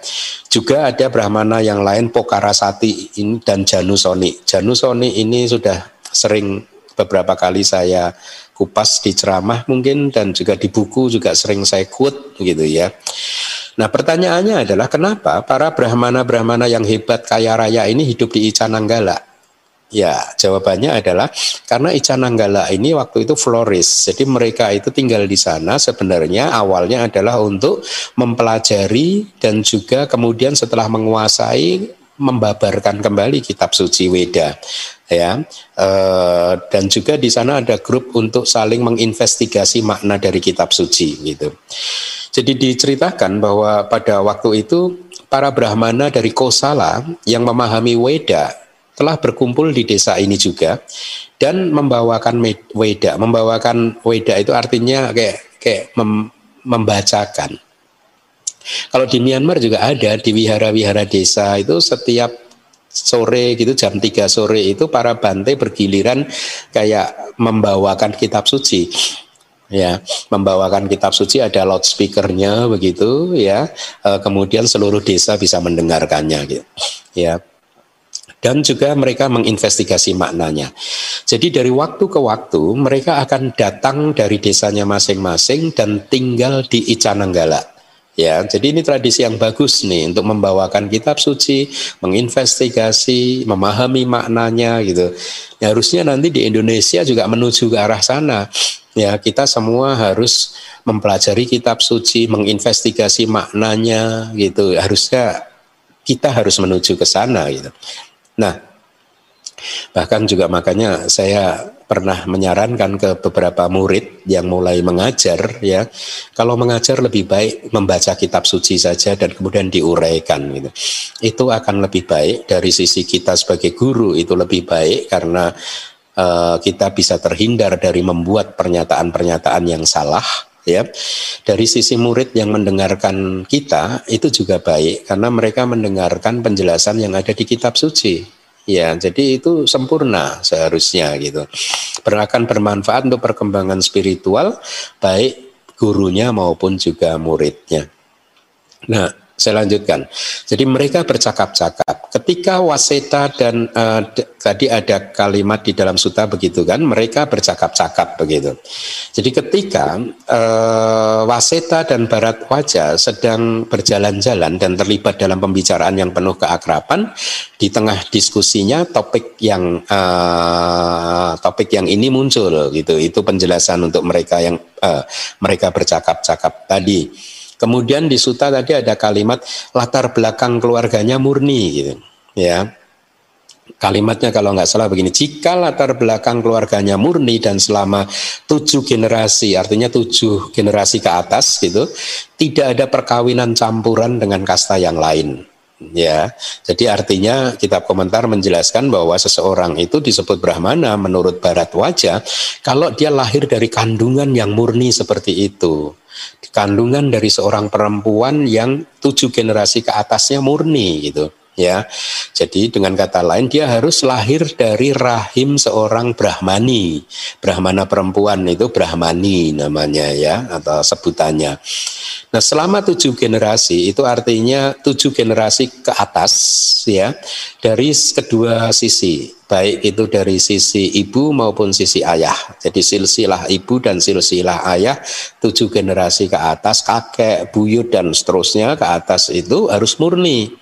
Juga ada Brahmana yang lain Pokarasati ini dan Janusoni. Janusoni ini sudah sering beberapa kali saya kupas di ceramah mungkin dan juga di buku juga sering saya quote gitu ya. Nah pertanyaannya adalah kenapa para brahmana-brahmana yang hebat kaya raya ini hidup di Icananggala? Ya jawabannya adalah karena Icananggala ini waktu itu floris. Jadi mereka itu tinggal di sana sebenarnya awalnya adalah untuk mempelajari dan juga kemudian setelah menguasai membabarkan kembali kitab suci Weda ya e, dan juga di sana ada grup untuk saling menginvestigasi makna dari kitab suci gitu jadi diceritakan bahwa pada waktu itu para brahmana dari Kosala yang memahami Weda telah berkumpul di desa ini juga dan membawakan Weda. Membawakan Weda itu artinya kayak kayak mem, membacakan. Kalau di Myanmar juga ada di wihara-wihara desa itu setiap sore gitu jam 3 sore itu para bante bergiliran kayak membawakan kitab suci ya membawakan kitab suci ada loudspeakernya begitu ya e, kemudian seluruh desa bisa mendengarkannya gitu ya dan juga mereka menginvestigasi maknanya. Jadi dari waktu ke waktu mereka akan datang dari desanya masing-masing dan tinggal di Icananggala. Ya, jadi ini tradisi yang bagus nih untuk membawakan kitab suci, menginvestigasi, memahami maknanya gitu. Ya, harusnya nanti di Indonesia juga menuju ke arah sana Ya, kita semua harus mempelajari kitab suci, menginvestigasi maknanya gitu. Harusnya kita harus menuju ke sana gitu. Nah, bahkan juga makanya saya pernah menyarankan ke beberapa murid yang mulai mengajar ya kalau mengajar lebih baik membaca kitab suci saja dan kemudian diuraikan gitu. Itu akan lebih baik dari sisi kita sebagai guru itu lebih baik karena uh, kita bisa terhindar dari membuat pernyataan-pernyataan yang salah ya. Dari sisi murid yang mendengarkan kita itu juga baik karena mereka mendengarkan penjelasan yang ada di kitab suci ya jadi itu sempurna seharusnya gitu. Berakan bermanfaat untuk perkembangan spiritual baik gurunya maupun juga muridnya. Nah saya lanjutkan. Jadi mereka bercakap-cakap. Ketika waseta dan uh, tadi ada kalimat di dalam suta begitu kan, mereka bercakap-cakap begitu. Jadi ketika uh, waseta dan barat wajah sedang berjalan-jalan dan terlibat dalam pembicaraan yang penuh keakraban, di tengah diskusinya topik yang uh, topik yang ini muncul gitu. Itu penjelasan untuk mereka yang uh, mereka bercakap-cakap tadi. Kemudian di suta tadi ada kalimat latar belakang keluarganya murni gitu. Ya. Kalimatnya kalau nggak salah begini, jika latar belakang keluarganya murni dan selama tujuh generasi, artinya tujuh generasi ke atas gitu, tidak ada perkawinan campuran dengan kasta yang lain ya. Jadi artinya kitab komentar menjelaskan bahwa seseorang itu disebut brahmana menurut barat wajah kalau dia lahir dari kandungan yang murni seperti itu. Kandungan dari seorang perempuan yang tujuh generasi ke atasnya murni gitu. ya. Jadi dengan kata lain dia harus lahir dari rahim seorang Brahmani. Brahmana perempuan itu Brahmani namanya ya atau sebutannya. Nah selama tujuh generasi itu artinya tujuh generasi ke atas ya dari kedua sisi baik itu dari sisi ibu maupun sisi ayah. Jadi silsilah ibu dan silsilah ayah tujuh generasi ke atas kakek buyut dan seterusnya ke atas itu harus murni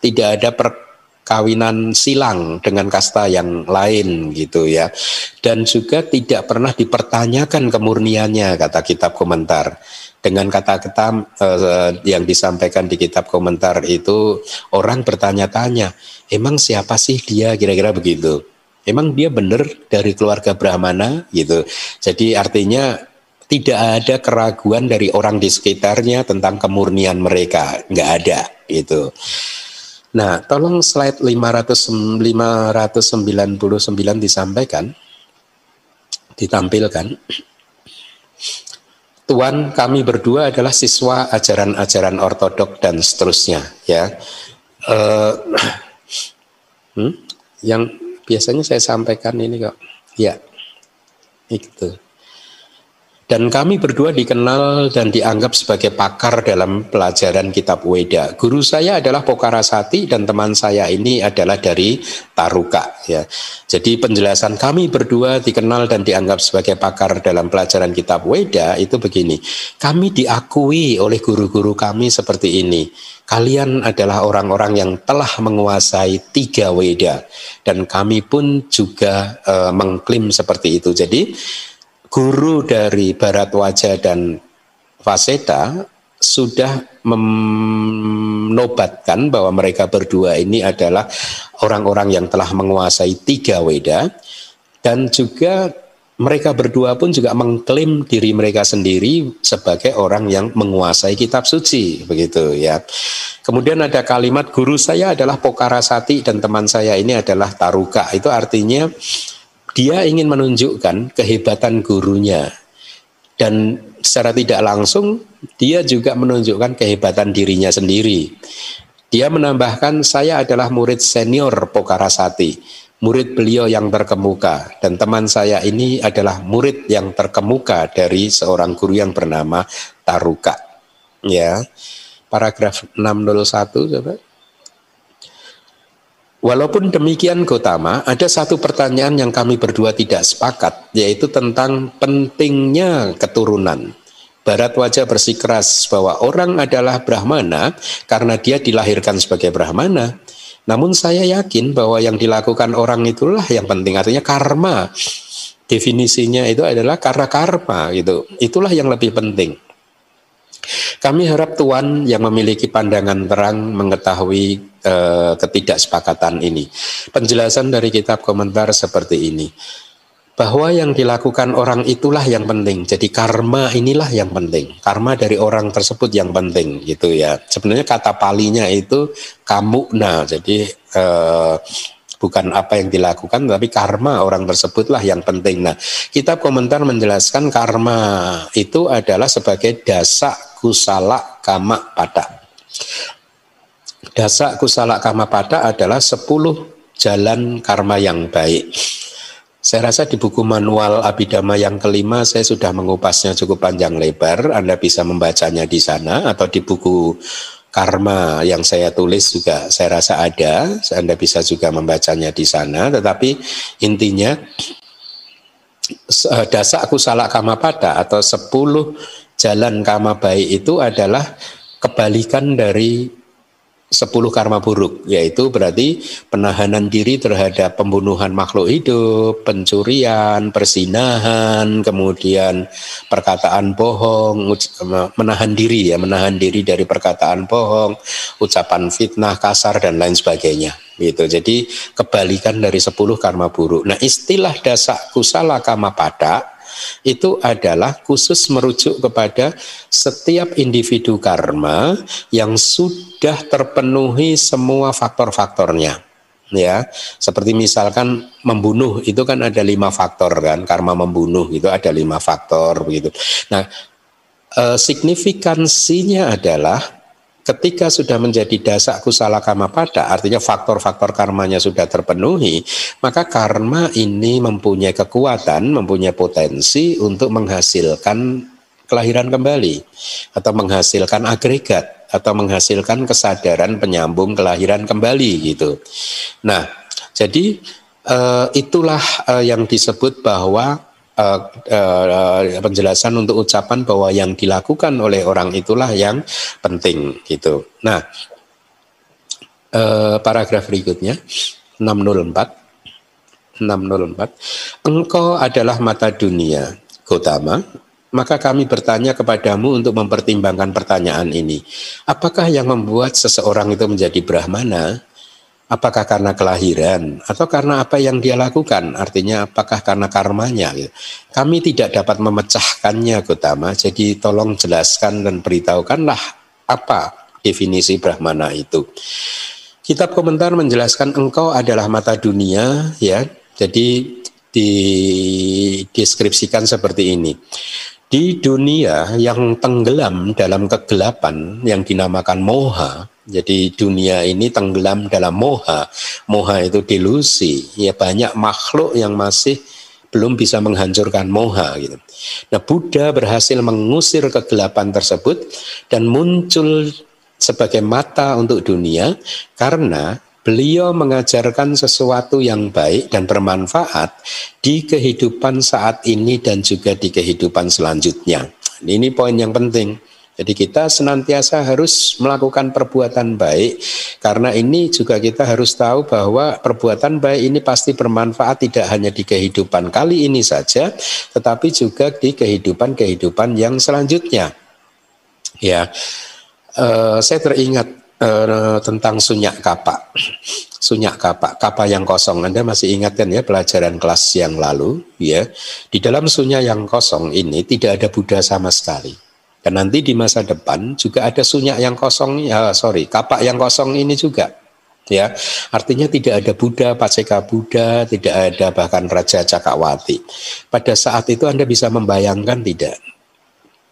tidak ada perkawinan silang dengan kasta yang lain gitu ya. Dan juga tidak pernah dipertanyakan kemurniannya kata kitab komentar. Dengan kata-kata eh, yang disampaikan di kitab komentar itu orang bertanya-tanya, emang siapa sih dia kira-kira begitu. Emang dia benar dari keluarga Brahmana gitu. Jadi artinya tidak ada keraguan dari orang di sekitarnya tentang kemurnian mereka, nggak ada gitu. Nah, tolong slide 500, 599 disampaikan, ditampilkan. Tuan kami berdua adalah siswa ajaran-ajaran ortodok dan seterusnya, ya. Uh, hmm, yang biasanya saya sampaikan ini kok, ya, itu. Dan kami berdua dikenal dan dianggap sebagai pakar dalam pelajaran kitab Weda. Guru saya adalah Pokarasati dan teman saya ini adalah dari Taruka. Ya. Jadi penjelasan kami berdua dikenal dan dianggap sebagai pakar dalam pelajaran kitab Weda itu begini. Kami diakui oleh guru-guru kami seperti ini. Kalian adalah orang-orang yang telah menguasai tiga Weda. Dan kami pun juga e, mengklaim seperti itu. Jadi guru dari Barat Wajah dan Faseta sudah menobatkan bahwa mereka berdua ini adalah orang-orang yang telah menguasai tiga weda dan juga mereka berdua pun juga mengklaim diri mereka sendiri sebagai orang yang menguasai kitab suci begitu ya. Kemudian ada kalimat guru saya adalah Pokarasati dan teman saya ini adalah Taruka. Itu artinya dia ingin menunjukkan kehebatan gurunya dan secara tidak langsung dia juga menunjukkan kehebatan dirinya sendiri. Dia menambahkan saya adalah murid senior Pokarasati, murid beliau yang terkemuka dan teman saya ini adalah murid yang terkemuka dari seorang guru yang bernama Taruka. Ya. Paragraf 601 coba. Walaupun demikian Gotama, ada satu pertanyaan yang kami berdua tidak sepakat, yaitu tentang pentingnya keturunan. Barat wajah bersikeras bahwa orang adalah Brahmana karena dia dilahirkan sebagai Brahmana. Namun saya yakin bahwa yang dilakukan orang itulah yang penting, artinya karma. Definisinya itu adalah karena karma gitu. Itulah yang lebih penting. Kami harap Tuhan yang memiliki pandangan terang mengetahui eh, ketidaksepakatan ini. Penjelasan dari kitab komentar seperti ini. Bahwa yang dilakukan orang itulah yang penting. Jadi karma inilah yang penting. Karma dari orang tersebut yang penting gitu ya. Sebenarnya kata palinya itu kamukna. Jadi eh, bukan apa yang dilakukan tapi karma orang tersebutlah yang penting. Nah, kitab komentar menjelaskan karma itu adalah sebagai dasa kusala kama pada. Dasa kusala kama pada adalah 10 jalan karma yang baik. Saya rasa di buku manual Abidama yang kelima saya sudah mengupasnya cukup panjang lebar. Anda bisa membacanya di sana atau di buku karma yang saya tulis juga saya rasa ada, Anda bisa juga membacanya di sana, tetapi intinya eh, dasa kusala kama pada atau sepuluh jalan kama baik itu adalah kebalikan dari sepuluh karma buruk, yaitu berarti penahanan diri terhadap pembunuhan makhluk hidup, pencurian, persinahan, kemudian perkataan bohong, menahan diri ya, menahan diri dari perkataan bohong, ucapan fitnah, kasar dan lain sebagainya. Gitu. Jadi kebalikan dari sepuluh karma buruk. Nah, istilah dasa kusala kama pada itu adalah khusus merujuk kepada setiap individu karma yang sudah terpenuhi semua faktor-faktornya. Ya seperti misalkan membunuh itu kan ada lima faktor kan karma membunuh itu ada lima faktor begitu. Nah e, signifikansinya adalah ketika sudah menjadi dasak kusala kama pada, artinya faktor-faktor karmanya sudah terpenuhi, maka karma ini mempunyai kekuatan, mempunyai potensi untuk menghasilkan kelahiran kembali atau menghasilkan agregat atau menghasilkan kesadaran penyambung kelahiran kembali gitu. Nah, jadi uh, itulah uh, yang disebut bahwa uh, uh, penjelasan untuk ucapan bahwa yang dilakukan oleh orang itulah yang penting gitu. Nah, uh, paragraf berikutnya 604 604 Engkau adalah mata dunia Gotama maka kami bertanya kepadamu untuk mempertimbangkan pertanyaan ini. Apakah yang membuat seseorang itu menjadi Brahmana Apakah karena kelahiran atau karena apa yang dia lakukan? Artinya apakah karena karmanya? Kami tidak dapat memecahkannya, Gotama. Jadi tolong jelaskan dan beritahukanlah apa definisi Brahmana itu. Kitab komentar menjelaskan engkau adalah mata dunia, ya. Jadi dideskripsikan seperti ini. Di dunia yang tenggelam dalam kegelapan yang dinamakan moha, jadi dunia ini tenggelam dalam moha. Moha itu delusi. Ya banyak makhluk yang masih belum bisa menghancurkan moha gitu. Nah, Buddha berhasil mengusir kegelapan tersebut dan muncul sebagai mata untuk dunia karena beliau mengajarkan sesuatu yang baik dan bermanfaat di kehidupan saat ini dan juga di kehidupan selanjutnya. Ini poin yang penting. Jadi kita senantiasa harus melakukan perbuatan baik karena ini juga kita harus tahu bahwa perbuatan baik ini pasti bermanfaat tidak hanya di kehidupan kali ini saja tetapi juga di kehidupan-kehidupan yang selanjutnya. Ya. Uh, saya teringat uh, tentang sunyak kapak. Sunyak kapak, kapak yang kosong. Anda masih ingat kan ya pelajaran kelas yang lalu ya. Di dalam sunyak yang kosong ini tidak ada Buddha sama sekali dan nanti di masa depan juga ada sunyak yang kosong, ya sorry, kapak yang kosong ini juga. Ya, artinya tidak ada Buddha, Paceka Buddha, tidak ada bahkan Raja Cakawati. Pada saat itu Anda bisa membayangkan tidak?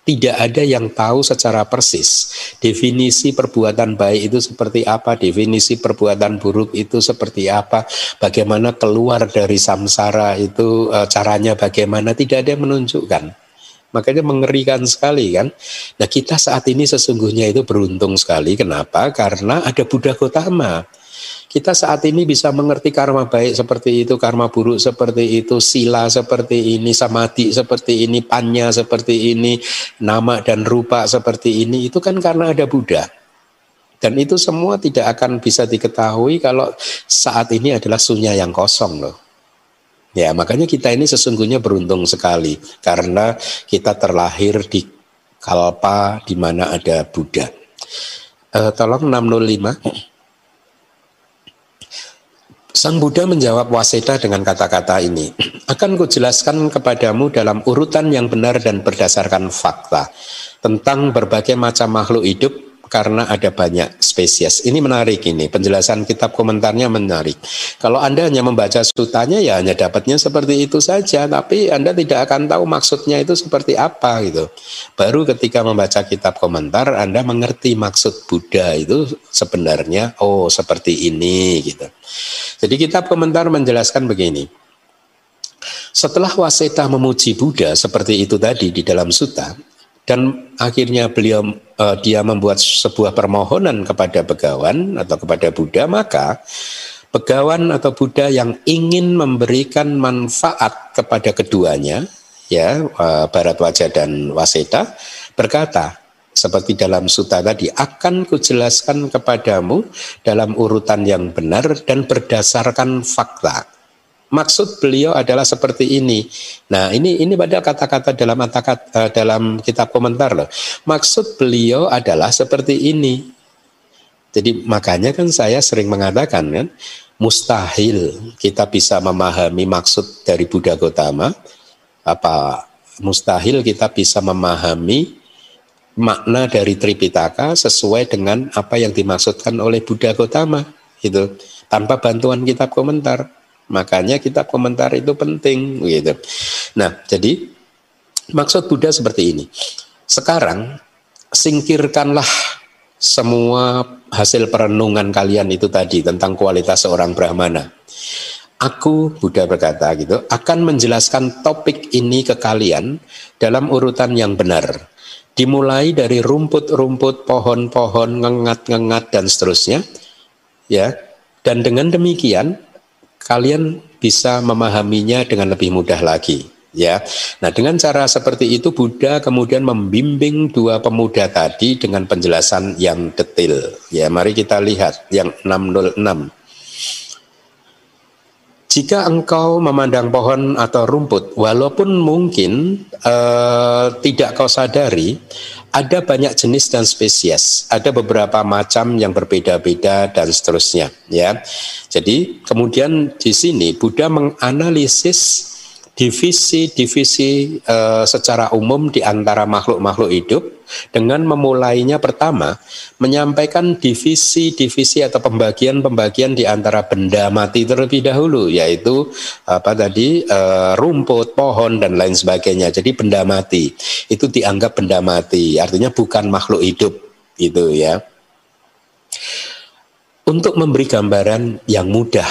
Tidak ada yang tahu secara persis definisi perbuatan baik itu seperti apa, definisi perbuatan buruk itu seperti apa, bagaimana keluar dari samsara itu eh, caranya bagaimana, tidak ada yang menunjukkan. Makanya mengerikan sekali kan. Nah kita saat ini sesungguhnya itu beruntung sekali. Kenapa? Karena ada Buddha Gotama. Kita saat ini bisa mengerti karma baik seperti itu, karma buruk seperti itu, sila seperti ini, samadhi seperti ini, panya seperti ini, nama dan rupa seperti ini. Itu kan karena ada Buddha. Dan itu semua tidak akan bisa diketahui kalau saat ini adalah sunya yang kosong loh. Ya, makanya kita ini sesungguhnya beruntung sekali karena kita terlahir di kalpa di mana ada Buddha. Uh, tolong 605. Sang Buddha menjawab Waseda dengan kata-kata ini. Akan kujelaskan kepadamu dalam urutan yang benar dan berdasarkan fakta tentang berbagai macam makhluk hidup karena ada banyak spesies. Ini menarik ini, penjelasan kitab komentarnya menarik. Kalau Anda hanya membaca sutanya ya hanya dapatnya seperti itu saja, tapi Anda tidak akan tahu maksudnya itu seperti apa gitu. Baru ketika membaca kitab komentar Anda mengerti maksud Buddha itu sebenarnya oh seperti ini gitu. Jadi kitab komentar menjelaskan begini. Setelah Waseta memuji Buddha seperti itu tadi di dalam suta, dan akhirnya beliau uh, dia membuat sebuah permohonan kepada begawan atau kepada Buddha maka begawan atau Buddha yang ingin memberikan manfaat kepada keduanya ya uh, Bharatwaja dan Waseta berkata seperti dalam suta tadi akan kujelaskan kepadamu dalam urutan yang benar dan berdasarkan fakta maksud beliau adalah seperti ini. Nah, ini ini padahal kata-kata dalam atakat, uh, eh, dalam kitab komentar loh. Maksud beliau adalah seperti ini. Jadi makanya kan saya sering mengatakan kan mustahil kita bisa memahami maksud dari Buddha Gotama apa mustahil kita bisa memahami makna dari Tripitaka sesuai dengan apa yang dimaksudkan oleh Buddha Gotama itu tanpa bantuan kitab komentar. Makanya kita komentar itu penting gitu. Nah, jadi maksud Buddha seperti ini. Sekarang singkirkanlah semua hasil perenungan kalian itu tadi tentang kualitas seorang Brahmana. Aku, Buddha berkata gitu, akan menjelaskan topik ini ke kalian dalam urutan yang benar. Dimulai dari rumput-rumput, pohon-pohon, ngengat-ngengat, dan seterusnya. ya. Dan dengan demikian, kalian bisa memahaminya dengan lebih mudah lagi ya. Nah, dengan cara seperti itu Buddha kemudian membimbing dua pemuda tadi dengan penjelasan yang detail. Ya, mari kita lihat yang 606. Jika engkau memandang pohon atau rumput, walaupun mungkin eh, tidak kau sadari, ada banyak jenis dan spesies, ada beberapa macam yang berbeda-beda dan seterusnya. Ya, jadi kemudian di sini Buddha menganalisis divisi-divisi uh, secara umum di antara makhluk-makhluk hidup dengan memulainya pertama menyampaikan divisi-divisi atau pembagian-pembagian di antara benda mati terlebih dahulu yaitu apa tadi uh, rumput, pohon dan lain sebagainya. Jadi benda mati itu dianggap benda mati, artinya bukan makhluk hidup itu ya. Untuk memberi gambaran yang mudah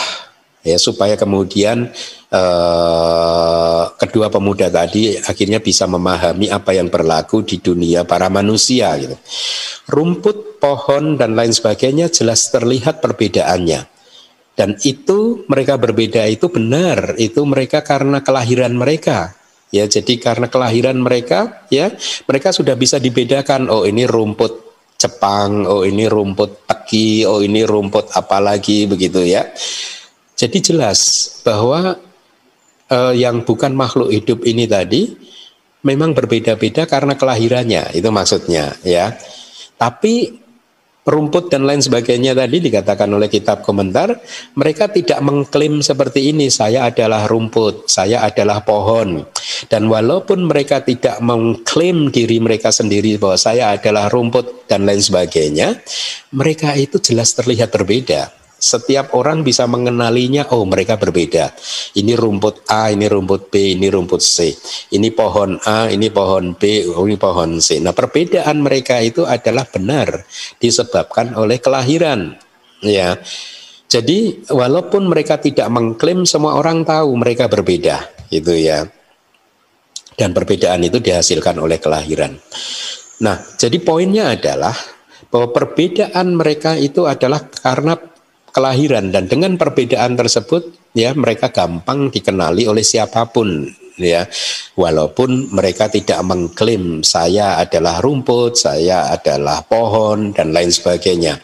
ya supaya kemudian eh, kedua pemuda tadi akhirnya bisa memahami apa yang berlaku di dunia para manusia gitu. Rumput, pohon dan lain sebagainya jelas terlihat perbedaannya. Dan itu mereka berbeda itu benar, itu mereka karena kelahiran mereka. Ya, jadi karena kelahiran mereka, ya, mereka sudah bisa dibedakan. Oh, ini rumput Jepang, oh ini rumput Teki, oh ini rumput apa lagi begitu ya. Jadi jelas bahwa eh, yang bukan makhluk hidup ini tadi memang berbeda-beda karena kelahirannya, itu maksudnya ya. Tapi rumput dan lain sebagainya tadi dikatakan oleh kitab komentar, mereka tidak mengklaim seperti ini, saya adalah rumput, saya adalah pohon. Dan walaupun mereka tidak mengklaim diri mereka sendiri bahwa saya adalah rumput dan lain sebagainya, mereka itu jelas terlihat berbeda setiap orang bisa mengenalinya, oh mereka berbeda. Ini rumput A, ini rumput B, ini rumput C. Ini pohon A, ini pohon B, oh, ini pohon C. Nah perbedaan mereka itu adalah benar disebabkan oleh kelahiran. Ya, jadi walaupun mereka tidak mengklaim, semua orang tahu mereka berbeda, itu ya. Dan perbedaan itu dihasilkan oleh kelahiran. Nah, jadi poinnya adalah bahwa perbedaan mereka itu adalah karena kelahiran dan dengan perbedaan tersebut ya mereka gampang dikenali oleh siapa pun ya walaupun mereka tidak mengklaim saya adalah rumput, saya adalah pohon dan lain sebagainya.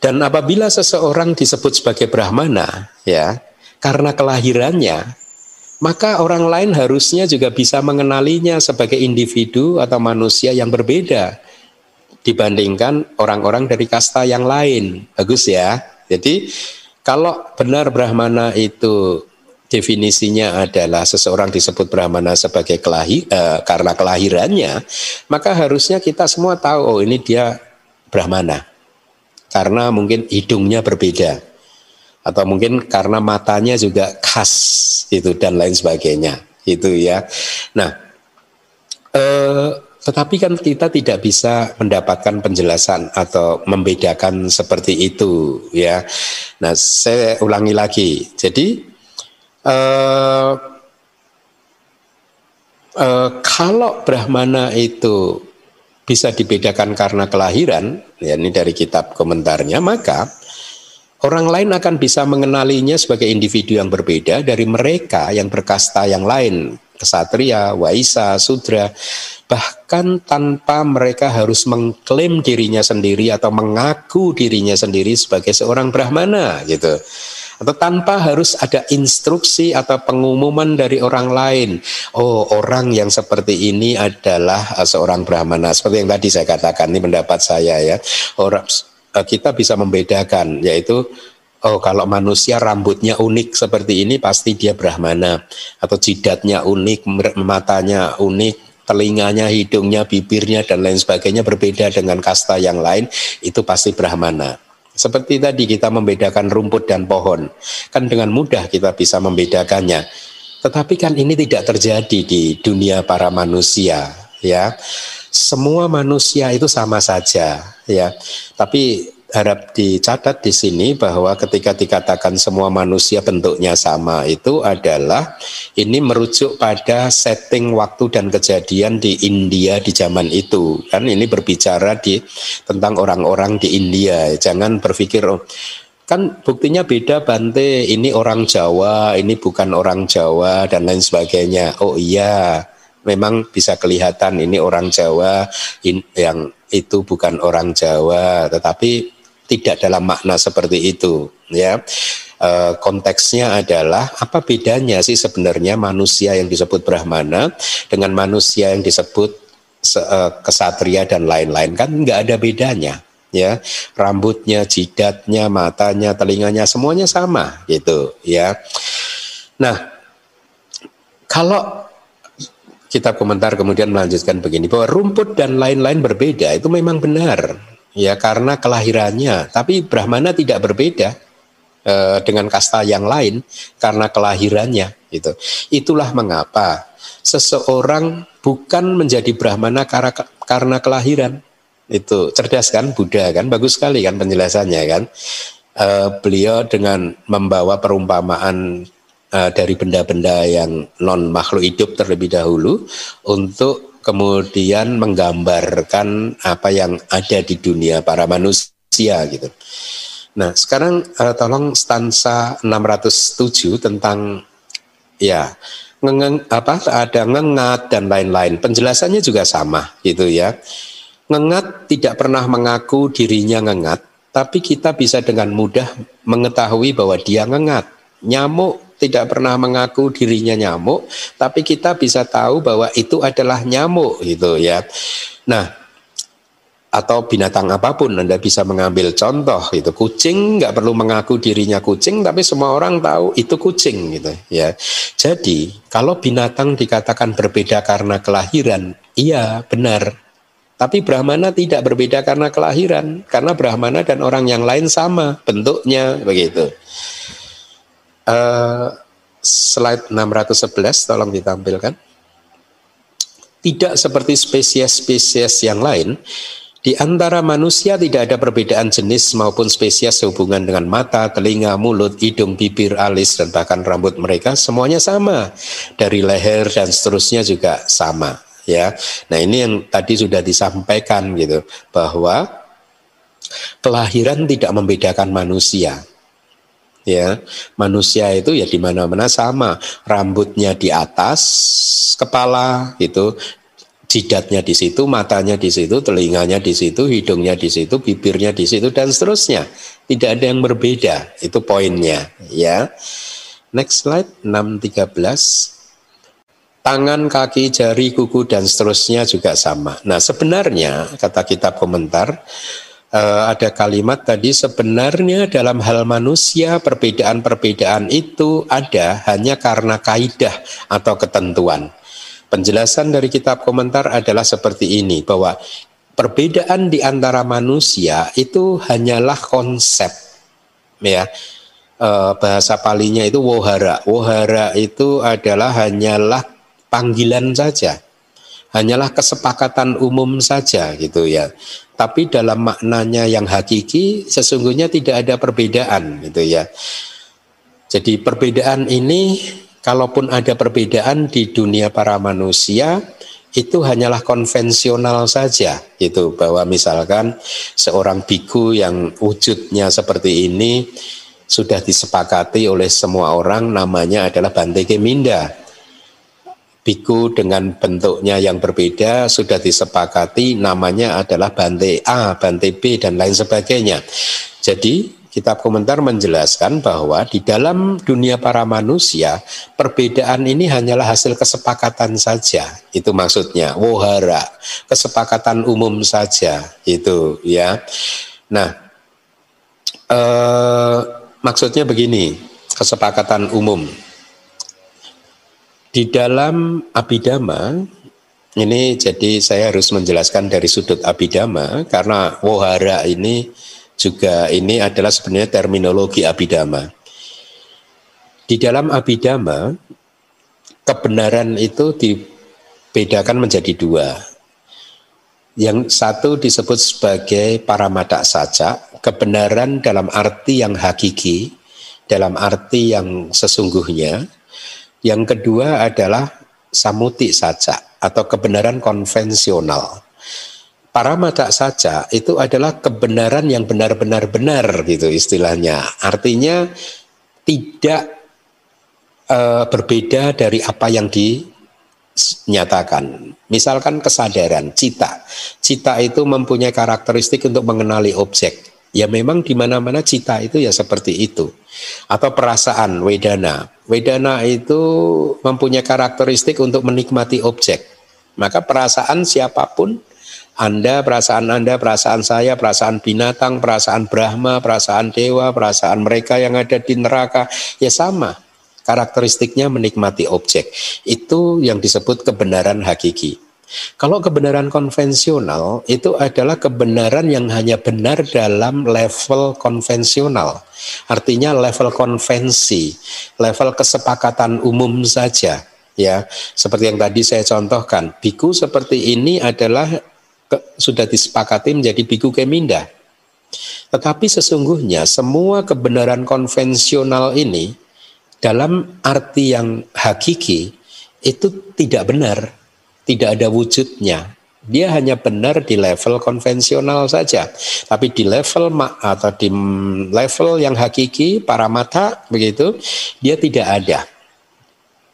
Dan apabila seseorang disebut sebagai brahmana ya karena kelahirannya maka orang lain harusnya juga bisa mengenalinya sebagai individu atau manusia yang berbeda dibandingkan orang-orang dari kasta yang lain. Bagus ya. Jadi kalau benar Brahmana itu definisinya adalah seseorang disebut Brahmana sebagai kelahi, eh, karena kelahirannya, maka harusnya kita semua tahu oh ini dia Brahmana. Karena mungkin hidungnya berbeda atau mungkin karena matanya juga khas itu dan lain sebagainya itu ya. Nah, eh, tetapi kan kita tidak bisa mendapatkan penjelasan atau membedakan seperti itu ya. Nah, saya ulangi lagi. Jadi eh, eh, kalau Brahmana itu bisa dibedakan karena kelahiran, ya ini dari kitab komentarnya, maka orang lain akan bisa mengenalinya sebagai individu yang berbeda dari mereka yang berkasta yang lain, kesatria, waisa, sudra bahkan tanpa mereka harus mengklaim dirinya sendiri atau mengaku dirinya sendiri sebagai seorang brahmana gitu. Atau tanpa harus ada instruksi atau pengumuman dari orang lain oh orang yang seperti ini adalah uh, seorang brahmana. Seperti yang tadi saya katakan ini pendapat saya ya. Orang uh, kita bisa membedakan yaitu Oh, kalau manusia rambutnya unik seperti ini pasti dia brahmana atau jidatnya unik, matanya unik, telinganya, hidungnya, bibirnya dan lain sebagainya berbeda dengan kasta yang lain, itu pasti Brahmana. Seperti tadi kita membedakan rumput dan pohon, kan dengan mudah kita bisa membedakannya. Tetapi kan ini tidak terjadi di dunia para manusia, ya. Semua manusia itu sama saja ya. Tapi harap dicatat di sini bahwa ketika dikatakan semua manusia bentuknya sama itu adalah ini merujuk pada setting waktu dan kejadian di India di zaman itu. Kan ini berbicara di tentang orang-orang di India. Jangan berpikir oh, kan buktinya beda Bante ini orang Jawa ini bukan orang Jawa dan lain sebagainya. Oh iya memang bisa kelihatan ini orang Jawa in, yang itu bukan orang Jawa. Tetapi tidak dalam makna seperti itu ya. E, konteksnya adalah apa bedanya sih sebenarnya manusia yang disebut brahmana dengan manusia yang disebut se, e, kesatria dan lain-lain? Kan nggak ada bedanya ya. Rambutnya jidatnya matanya telinganya semuanya sama gitu ya. Nah kalau kita komentar kemudian melanjutkan begini bahwa rumput dan lain-lain berbeda itu memang benar ya karena kelahirannya. Tapi Brahmana tidak berbeda e, dengan kasta yang lain karena kelahirannya. Gitu. Itulah mengapa seseorang bukan menjadi Brahmana karena, karena kelahiran. Itu cerdas kan Buddha kan bagus sekali kan penjelasannya kan. E, beliau dengan membawa perumpamaan e, dari benda-benda yang non makhluk hidup terlebih dahulu untuk kemudian menggambarkan apa yang ada di dunia para manusia gitu. Nah, sekarang uh, tolong stansa 607 tentang ya ngeng, apa ada ngengat dan lain-lain. Penjelasannya juga sama gitu ya. Ngengat tidak pernah mengaku dirinya ngengat, tapi kita bisa dengan mudah mengetahui bahwa dia ngengat. Nyamuk tidak pernah mengaku dirinya nyamuk, tapi kita bisa tahu bahwa itu adalah nyamuk gitu ya. Nah, atau binatang apa pun Anda bisa mengambil contoh itu kucing nggak perlu mengaku dirinya kucing tapi semua orang tahu itu kucing gitu ya. Jadi kalau binatang dikatakan berbeda karena kelahiran iya benar. Tapi Brahmana tidak berbeda karena kelahiran karena Brahmana dan orang yang lain sama bentuknya begitu Uh, slide 611 tolong ditampilkan. Tidak seperti spesies-spesies yang lain, di antara manusia tidak ada perbedaan jenis maupun spesies sehubungan dengan mata, telinga, mulut, hidung, bibir, alis, dan bahkan rambut mereka semuanya sama. Dari leher dan seterusnya juga sama. Ya, nah ini yang tadi sudah disampaikan gitu bahwa kelahiran tidak membedakan manusia ya manusia itu ya di mana-mana sama. Rambutnya di atas kepala itu jidatnya di situ matanya di situ telinganya di situ hidungnya di situ bibirnya di situ dan seterusnya. Tidak ada yang berbeda itu poinnya ya. Next slide 613 tangan, kaki, jari, kuku, dan seterusnya juga sama. Nah, sebenarnya kata kitab komentar, uh, ada kalimat tadi sebenarnya dalam hal manusia perbedaan-perbedaan itu ada hanya karena kaidah atau ketentuan. Penjelasan dari kitab komentar adalah seperti ini bahwa perbedaan di antara manusia itu hanyalah konsep ya. Uh, bahasa palinya itu wohara. Wohara itu adalah hanyalah panggilan saja hanyalah kesepakatan umum saja gitu ya. Tapi dalam maknanya yang hakiki sesungguhnya tidak ada perbedaan gitu ya. Jadi perbedaan ini kalaupun ada perbedaan di dunia para manusia itu hanyalah konvensional saja gitu bahwa misalkan seorang biku yang wujudnya seperti ini sudah disepakati oleh semua orang namanya adalah Bante Keminda biku dengan bentuknya yang berbeda sudah disepakati namanya adalah Bante A, Bante B dan lain sebagainya. Jadi kitab komentar menjelaskan bahwa di dalam dunia para manusia perbedaan ini hanyalah hasil kesepakatan saja. Itu maksudnya wohara, kesepakatan umum saja itu ya. Nah, eh, maksudnya begini, kesepakatan umum di dalam abidama ini jadi saya harus menjelaskan dari sudut abidama karena wohara ini juga ini adalah sebenarnya terminologi abidama. Di dalam abidama kebenaran itu dibedakan menjadi dua. Yang satu disebut sebagai paramata saja, kebenaran dalam arti yang hakiki, dalam arti yang sesungguhnya. Yang kedua adalah samuti saja atau kebenaran konvensional. Paramata saja itu adalah kebenaran yang benar-benar benar gitu istilahnya. Artinya tidak uh, berbeda dari apa yang di nyatakan. Misalkan kesadaran, cita. Cita itu mempunyai karakteristik untuk mengenali objek. Ya memang di mana-mana cita itu ya seperti itu. Atau perasaan, wedana. Wedana itu mempunyai karakteristik untuk menikmati objek. Maka perasaan siapa pun, Anda, perasaan Anda, perasaan saya, perasaan binatang, perasaan Brahma, perasaan dewa, perasaan mereka yang ada di neraka, ya sama karakteristiknya menikmati objek. Itu yang disebut kebenaran hakiki. Kalau kebenaran konvensional itu adalah kebenaran yang hanya benar dalam level konvensional. Artinya level konvensi, level kesepakatan umum saja ya. Seperti yang tadi saya contohkan, biku seperti ini adalah ke, sudah disepakati menjadi biku keminda. Tetapi sesungguhnya semua kebenaran konvensional ini dalam arti yang hakiki itu tidak benar, tidak ada wujudnya. Dia hanya benar di level konvensional saja, tapi di level atau di level yang hakiki para mata begitu dia tidak ada.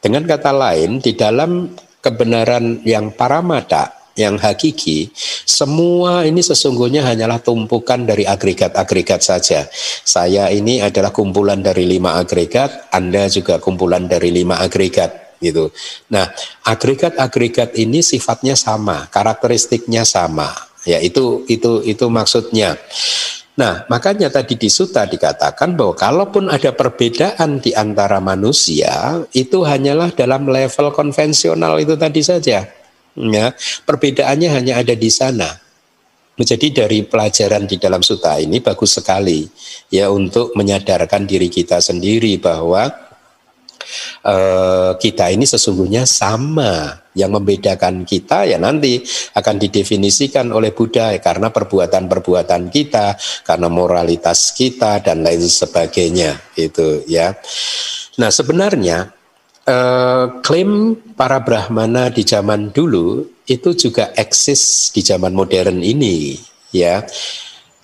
Dengan kata lain, di dalam kebenaran yang para mata yang hakiki, semua ini sesungguhnya hanyalah tumpukan dari agregat-agregat saja. Saya ini adalah kumpulan dari lima agregat, Anda juga kumpulan dari lima agregat gitu. Nah, agregat-agregat ini sifatnya sama, karakteristiknya sama. Ya, itu itu itu maksudnya. Nah, makanya tadi di suta dikatakan bahwa kalaupun ada perbedaan di antara manusia, itu hanyalah dalam level konvensional itu tadi saja ya perbedaannya hanya ada di sana jadi dari pelajaran di dalam suta ini bagus sekali ya untuk menyadarkan diri kita sendiri bahwa uh, kita ini sesungguhnya sama. Yang membedakan kita ya nanti akan didefinisikan oleh Buddha ya, karena perbuatan-perbuatan kita, karena moralitas kita dan lain sebagainya itu ya. Nah, sebenarnya uh, klaim para Brahmana di zaman dulu itu juga eksis di zaman modern ini, ya.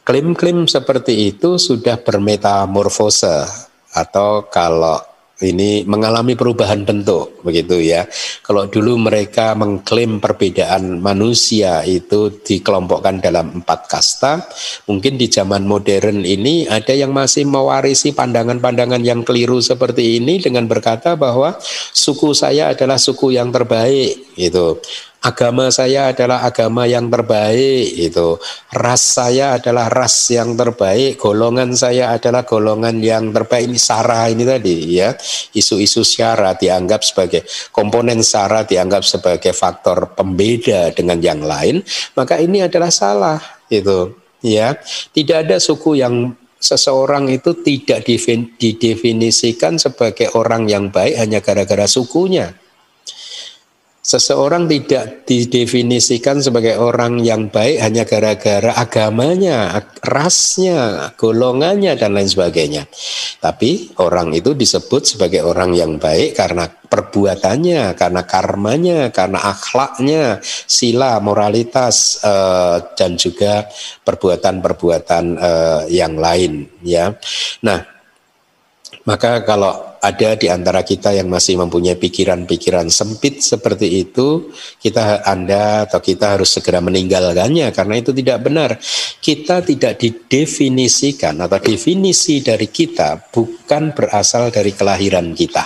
Klaim-klaim seperti itu sudah bermetamorfose atau kalau ini mengalami perubahan bentuk begitu ya. Kalau dulu mereka mengklaim perbedaan manusia itu dikelompokkan dalam empat kasta, mungkin di zaman modern ini ada yang masih mewarisi pandangan-pandangan yang keliru seperti ini dengan berkata bahwa suku saya adalah suku yang terbaik gitu agama saya adalah agama yang terbaik itu ras saya adalah ras yang terbaik golongan saya adalah golongan yang terbaik. Ini sara ini tadi ya. Isu-isu syara dianggap sebagai komponen sara dianggap sebagai faktor pembeda dengan yang lain maka ini adalah salah itu ya. Tidak ada suku yang seseorang itu tidak didefinisikan sebagai orang yang baik hanya gara-gara sukunya Seseorang tidak didefinisikan sebagai orang yang baik hanya gara-gara agamanya, rasnya, golongannya, dan lain sebagainya. Tapi orang itu disebut sebagai orang yang baik karena perbuatannya, karena karmanya, karena akhlaknya, sila, moralitas, uh, dan juga perbuatan-perbuatan uh, yang lain. Ya, nah maka kalau ada di antara kita yang masih mempunyai pikiran-pikiran sempit seperti itu, kita Anda atau kita harus segera meninggalkannya karena itu tidak benar. Kita tidak didefinisikan atau definisi dari kita bukan berasal dari kelahiran kita.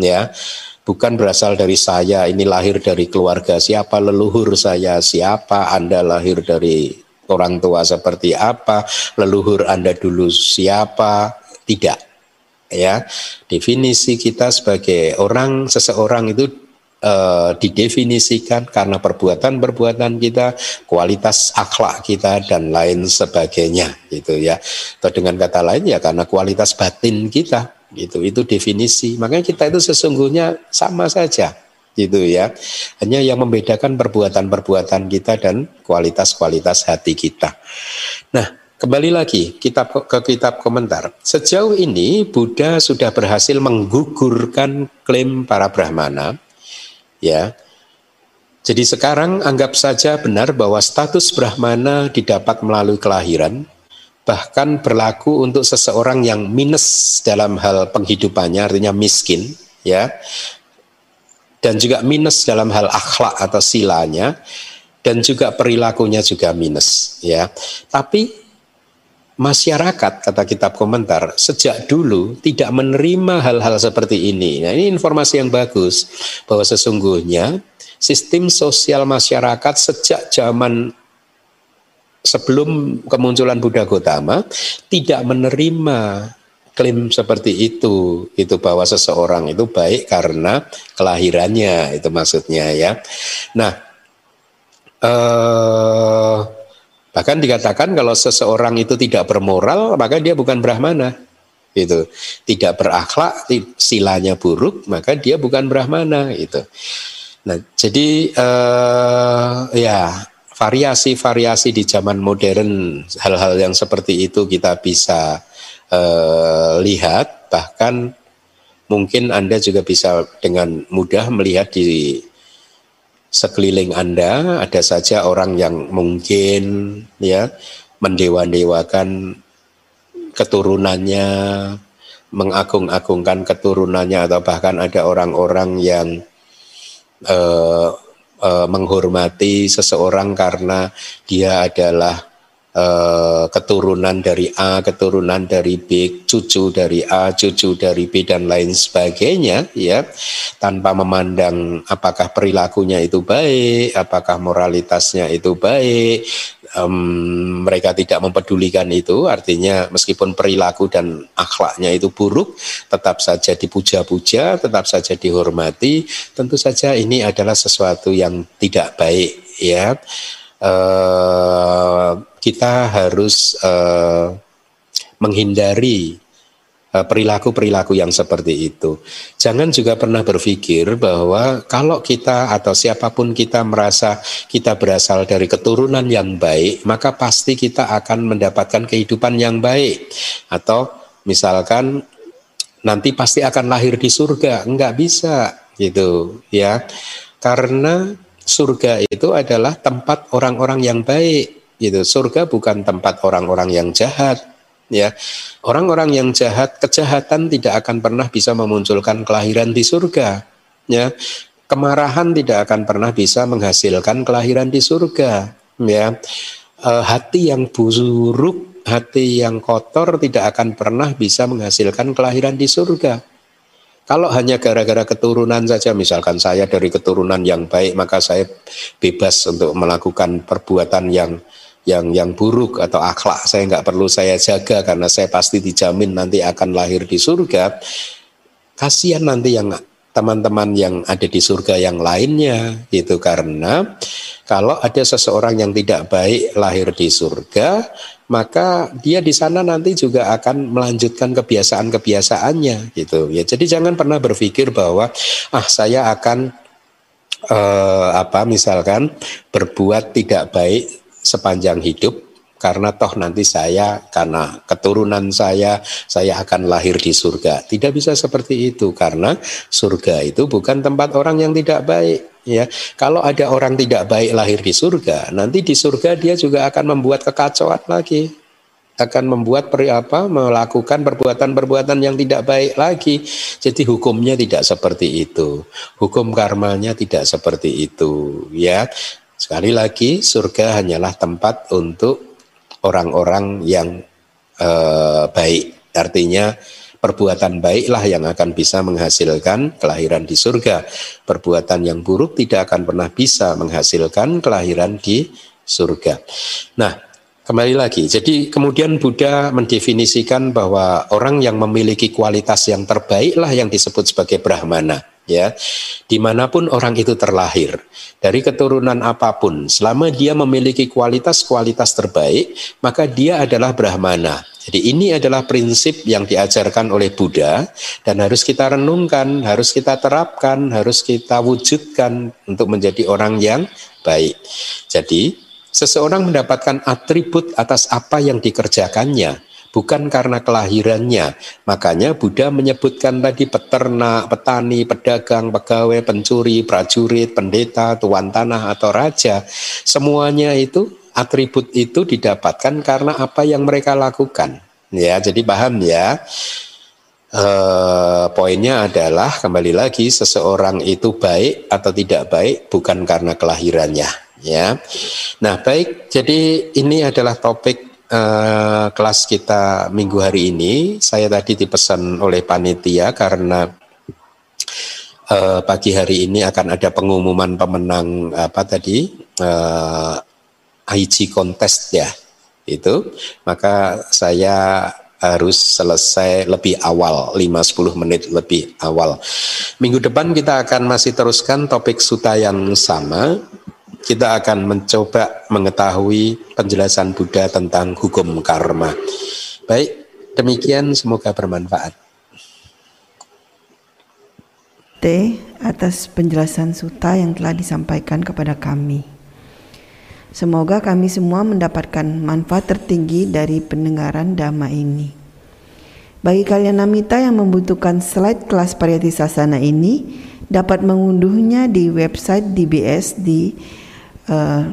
Ya. Bukan berasal dari saya, ini lahir dari keluarga siapa, leluhur saya siapa, Anda lahir dari orang tua seperti apa, leluhur Anda dulu siapa, tidak ya definisi kita sebagai orang seseorang itu uh, didefinisikan karena perbuatan-perbuatan kita, kualitas akhlak kita dan lain sebagainya gitu ya. Atau dengan kata lain ya karena kualitas batin kita gitu. Itu definisi. Makanya kita itu sesungguhnya sama saja gitu ya. Hanya yang membedakan perbuatan-perbuatan kita dan kualitas-kualitas hati kita. Nah, kembali lagi kitab ke kitab komentar. Sejauh ini Buddha sudah berhasil menggugurkan klaim para brahmana ya. Jadi sekarang anggap saja benar bahwa status brahmana didapat melalui kelahiran bahkan berlaku untuk seseorang yang minus dalam hal penghidupannya artinya miskin ya dan juga minus dalam hal akhlak atau silanya dan juga perilakunya juga minus ya. Tapi masyarakat kata kitab komentar sejak dulu tidak menerima hal-hal seperti ini. Nah, ini informasi yang bagus bahwa sesungguhnya sistem sosial masyarakat sejak zaman sebelum kemunculan Buddha Gotama tidak menerima klaim seperti itu itu bahwa seseorang itu baik karena kelahirannya itu maksudnya ya nah eh, bahkan dikatakan kalau seseorang itu tidak bermoral maka dia bukan brahmana. Itu tidak berakhlak silanya buruk maka dia bukan brahmana itu nah jadi eh, ya variasi-variasi di zaman modern hal-hal yang seperti itu kita bisa eh, lihat. Bahkan mungkin Anda juga bisa dengan mudah melihat di sekeliling Anda ada saja orang yang mungkin ya mendewa-dewakan keturunannya mengagung-agungkan keturunannya atau bahkan ada orang-orang yang eh, eh, menghormati seseorang karena dia adalah uh, keturunan dari A, keturunan dari B, cucu dari A, cucu dari B dan lain sebagainya ya tanpa memandang apakah perilakunya itu baik, apakah moralitasnya itu baik, um, mereka tidak mempedulikan itu artinya meskipun perilaku dan akhlaknya itu buruk tetap saja dipuja-puja, tetap saja dihormati, tentu saja ini adalah sesuatu yang tidak baik ya. Uh, kita harus uh, menghindari eh, perilaku-perilaku yang seperti itu. Jangan juga pernah berpikir bahwa kalau kita atau siapa pun kita merasa kita berasal dari keturunan yang baik, maka pasti kita akan mendapatkan kehidupan yang baik. Atau misalkan nanti pasti akan lahir di surga, enggak bisa gitu ya. Karena surga itu adalah tempat orang-orang yang baik Gitu. Surga bukan tempat orang-orang yang jahat. Ya, orang-orang yang jahat, kejahatan tidak akan pernah bisa memunculkan kelahiran di surga. Ya, kemarahan tidak akan pernah bisa menghasilkan kelahiran di surga. Ya, e, hati yang buruk, hati yang kotor tidak akan pernah bisa menghasilkan kelahiran di surga. Kalau hanya gara-gara keturunan saja, misalkan saya dari keturunan yang baik, maka saya bebas untuk melakukan perbuatan yang yang yang buruk atau akhlak. Saya nggak perlu saya jaga karena saya pasti dijamin nanti akan lahir di surga. Kasihan nanti yang teman-teman yang ada di surga yang lainnya gitu. Karena kalau ada seseorang yang tidak baik lahir di surga maka dia di sana nanti juga akan melanjutkan kebiasaan-kebiasaannya gitu ya jadi jangan pernah berpikir bahwa ah saya akan eh, apa misalkan berbuat tidak baik sepanjang hidup karena toh nanti saya karena keturunan saya saya akan lahir di surga. Tidak bisa seperti itu karena surga itu bukan tempat orang yang tidak baik ya. Kalau ada orang tidak baik lahir di surga, nanti di surga dia juga akan membuat kekacauan lagi akan membuat peri apa melakukan perbuatan-perbuatan yang tidak baik lagi. Jadi hukumnya tidak seperti itu. Hukum karmanya tidak seperti itu, ya. Sekali lagi, surga hanyalah tempat untuk orang-orang yang eh, baik. Artinya perbuatan baiklah yang akan bisa menghasilkan kelahiran di surga. Perbuatan yang buruk tidak akan pernah bisa menghasilkan kelahiran di surga. Nah, kembali lagi. Jadi kemudian Buddha mendefinisikan bahwa orang yang memiliki kualitas yang terbaiklah yang disebut sebagai brahmana ya di mana pun orang itu terlahir dari keturunan apa pun selama dia memiliki kualitas-kualitas terbaik maka dia adalah Brahmana. Jadi ini adalah prinsip yang diajarkan oleh Buddha dan harus kita renungkan harus kita terapkan harus kita wujudkan untuk menjadi orang yang baik. Jadi seseorang mendapatkan atribut atas apa yang dikerjakannya bukan karena kelahirannya. Makanya Buddha menyebutkan tadi peternak, petani, pedagang, pegawai, pencuri, prajurit, pendeta, tuan tanah atau raja. Semuanya itu atribut itu didapatkan karena apa yang mereka lakukan. Ya, jadi paham ya. Uh, poinnya adalah kembali lagi seseorang itu baik atau tidak baik bukan karena kelahirannya ya. Nah, baik. Jadi ini adalah topik uh, kelas kita minggu hari ini. Saya tadi dipesan oleh panitia karena uh, pagi hari ini akan ada pengumuman pemenang apa tadi uh, eh, IG contest ya itu. Maka saya harus selesai lebih awal 5-10 menit lebih awal. Minggu depan kita akan masih teruskan topik suta yang sama kita akan mencoba mengetahui penjelasan Buddha tentang hukum karma. Baik, demikian semoga bermanfaat. T atas penjelasan suta yang telah disampaikan kepada kami. Semoga kami semua mendapatkan manfaat tertinggi dari pendengaran dhamma ini. Bagi kalian namita yang membutuhkan slide kelas pariyati sasana ini, dapat mengunduhnya di website DBS di uh,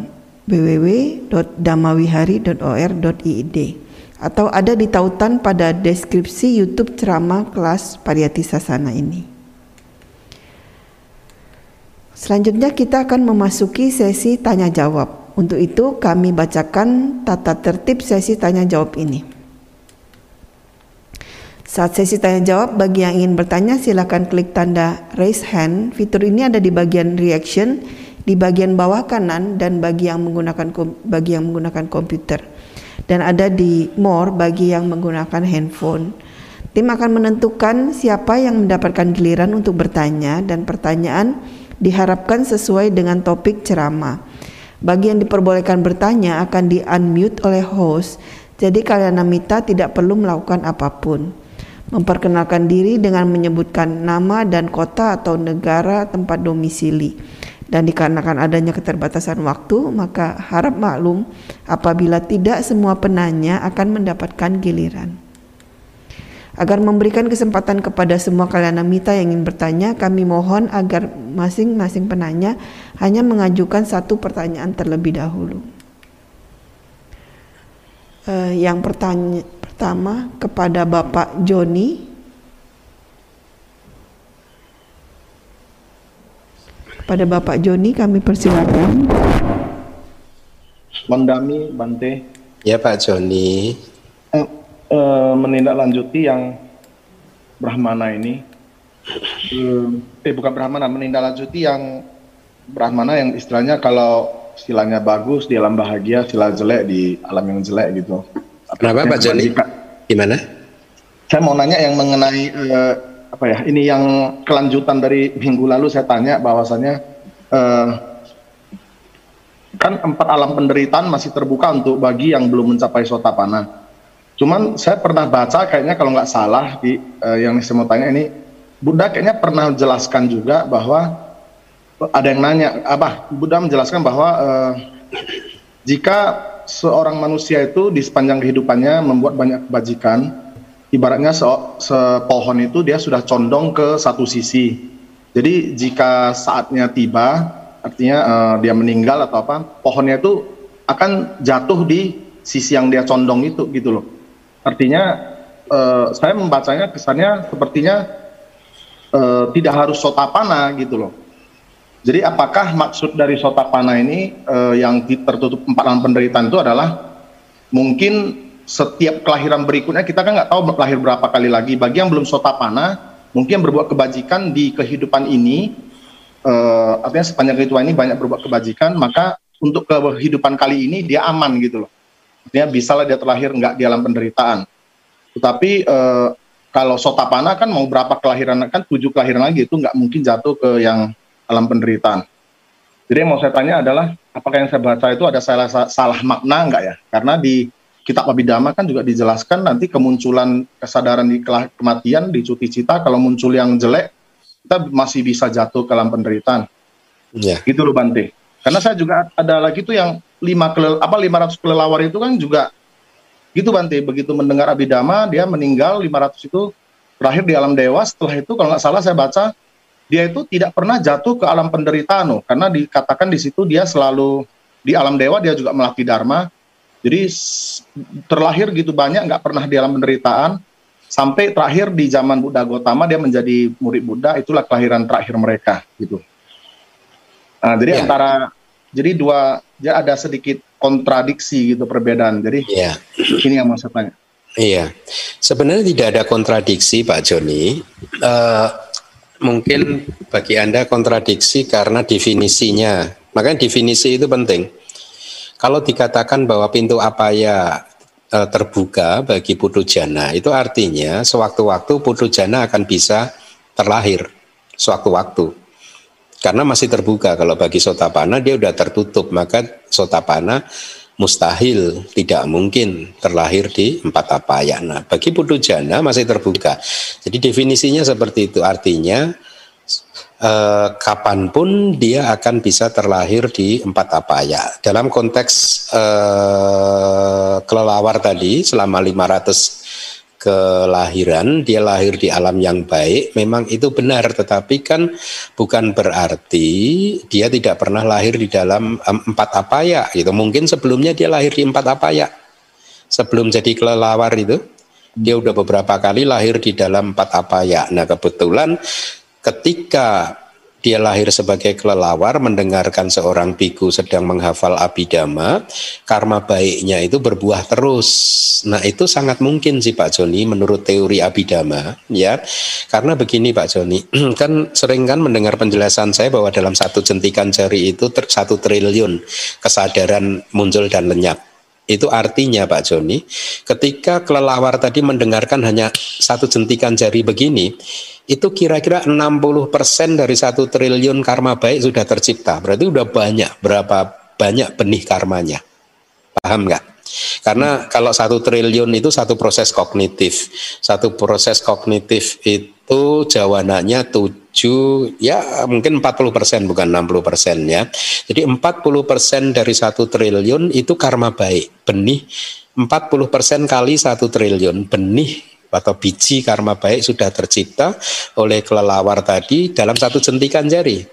www.damawihari.or.id atau ada di tautan pada deskripsi YouTube ceramah kelas Pariyati Sasana ini. Selanjutnya kita akan memasuki sesi tanya jawab. Untuk itu kami bacakan tata tertib sesi tanya jawab ini. Saat sesi tanya jawab, bagi yang ingin bertanya silakan klik tanda raise hand. Fitur ini ada di bagian reaction di bagian bawah kanan dan bagi yang menggunakan bagi yang menggunakan komputer dan ada di more bagi yang menggunakan handphone. Tim akan menentukan siapa yang mendapatkan giliran untuk bertanya dan pertanyaan diharapkan sesuai dengan topik ceramah. Bagi yang diperbolehkan bertanya akan di-unmute oleh host, jadi kalian namita tidak perlu melakukan apa pun. Memperkenalkan diri dengan menyebutkan nama dan kota atau negara tempat domisili dan dikarenakan adanya keterbatasan waktu, maka harap maklum apabila tidak semua penanya akan mendapatkan giliran. Agar memberikan kesempatan kepada semua kalian mita yang ingin bertanya, kami mohon agar masing-masing penanya hanya mengajukan satu pertanyaan terlebih dahulu. Uh, yang pertanya, pertama kepada Bapak Joni Pada Bapak Joni kami persilakan. Mendami Bante. Ya Pak Joni. Eh, eh, menindaklanjuti yang Brahmana ini. Eh, eh bukan Brahmana, menindaklanjuti yang Brahmana yang istilahnya kalau istilahnya bagus di alam bahagia, sila jelek di alam yang jelek gitu. Kenapa Pak Joni? Gimana? Saya mau nanya yang mengenai eh, apa ya ini yang kelanjutan dari minggu lalu saya tanya bahwasanya eh, kan empat alam penderitaan masih terbuka untuk bagi yang belum mencapai sotapana. Cuman saya pernah baca kayaknya kalau nggak salah di eh, yang saya mau tanya ini Buddha kayaknya pernah menjelaskan juga bahwa ada yang nanya apa Buddha menjelaskan bahwa eh, jika seorang manusia itu di sepanjang kehidupannya membuat banyak kebajikan ibaratnya se sepohon itu dia sudah condong ke satu sisi. Jadi jika saatnya tiba, artinya uh, dia meninggal atau apa, pohonnya itu akan jatuh di sisi yang dia condong itu gitu loh. Artinya uh, saya membacanya kesannya sepertinya uh, tidak harus sotapana gitu loh. Jadi apakah maksud dari sotapana ini uh, yang tertutup empat penderitaan itu adalah mungkin setiap kelahiran berikutnya kita kan nggak tahu lahir berapa kali lagi. Bagi yang belum sotapana, mungkin berbuat kebajikan di kehidupan ini, uh, artinya sepanjang kehidupan ini banyak berbuat kebajikan, maka untuk kehidupan kali ini dia aman gitu loh. Artinya bisalah dia terlahir nggak di alam penderitaan. Tetapi uh, kalau sotapana kan mau berapa kelahiran kan tujuh kelahiran lagi itu nggak mungkin jatuh ke yang alam penderitaan. Jadi yang mau saya tanya adalah apakah yang saya baca itu ada salah salah makna nggak ya? Karena di kitab Abhidhamma kan juga dijelaskan nanti kemunculan kesadaran di kematian di cuti cita kalau muncul yang jelek kita masih bisa jatuh ke alam penderitaan. Ya. Gitu loh Bante. Karena saya juga ada lagi tuh yang lima kelel, apa 500 kelelawar itu kan juga gitu Bante. Begitu mendengar Abhidhamma dia meninggal 500 itu terakhir di alam dewa. Setelah itu kalau nggak salah saya baca dia itu tidak pernah jatuh ke alam penderitaan loh. Karena dikatakan di situ dia selalu di alam dewa dia juga melatih dharma. Jadi terlahir gitu banyak nggak pernah di alam penderitaan sampai terakhir di zaman Buddha Gotama dia menjadi murid Buddha itulah kelahiran terakhir mereka gitu. Nah, jadi ya. antara jadi dua ya ada sedikit kontradiksi gitu perbedaan. Jadi ya. ini yang mau saya tanya. Iya, sebenarnya tidak ada kontradiksi Pak Joni. Uh, mungkin bagi anda kontradiksi karena definisinya. Makanya definisi itu penting. Kalau dikatakan bahwa pintu apa ya uh, terbuka bagi putu jana, itu artinya sewaktu-waktu putu jana akan bisa terlahir sewaktu-waktu. Karena masih terbuka kalau bagi sotapana dia sudah tertutup maka sotapana mustahil tidak mungkin terlahir di empat apaya nah bagi jana masih terbuka. Jadi definisinya seperti itu. Artinya eh, kapan pun dia akan bisa terlahir di empat apaya. Dalam konteks eh, kelelawar tadi selama 500 kelahiran, dia lahir di alam yang baik, memang itu benar, tetapi kan bukan berarti dia tidak pernah lahir di dalam empat apa ya, itu mungkin sebelumnya dia lahir di empat apa ya, sebelum jadi kelelawar itu, dia udah beberapa kali lahir di dalam empat apa ya. Nah kebetulan ketika dia lahir sebagai kelelawar mendengarkan seorang biku sedang menghafal abidama, karma baiknya itu berbuah terus. Nah, itu sangat mungkin sih Pak Joni menurut teori abidama, ya. Karena begini Pak Joni, kan sering kan mendengar penjelasan saya bahwa dalam satu jentikan jari itu satu triliun kesadaran muncul dan lenyap. Itu artinya Pak Joni, ketika kelelawar tadi mendengarkan hanya satu jentikan jari begini, itu kira-kira 60% dari satu triliun karma baik sudah tercipta. Berarti sudah banyak, berapa banyak benih karmanya. Paham nggak? Karena kalau satu triliun itu satu proses kognitif. Satu proses kognitif itu jawabannya 7, ya mungkin 40 persen bukan 60 persen ya. Jadi 40 persen dari satu triliun itu karma baik. Benih 40 persen kali satu triliun. Benih atau biji karma baik sudah tercipta oleh kelelawar tadi dalam satu jentikan jari.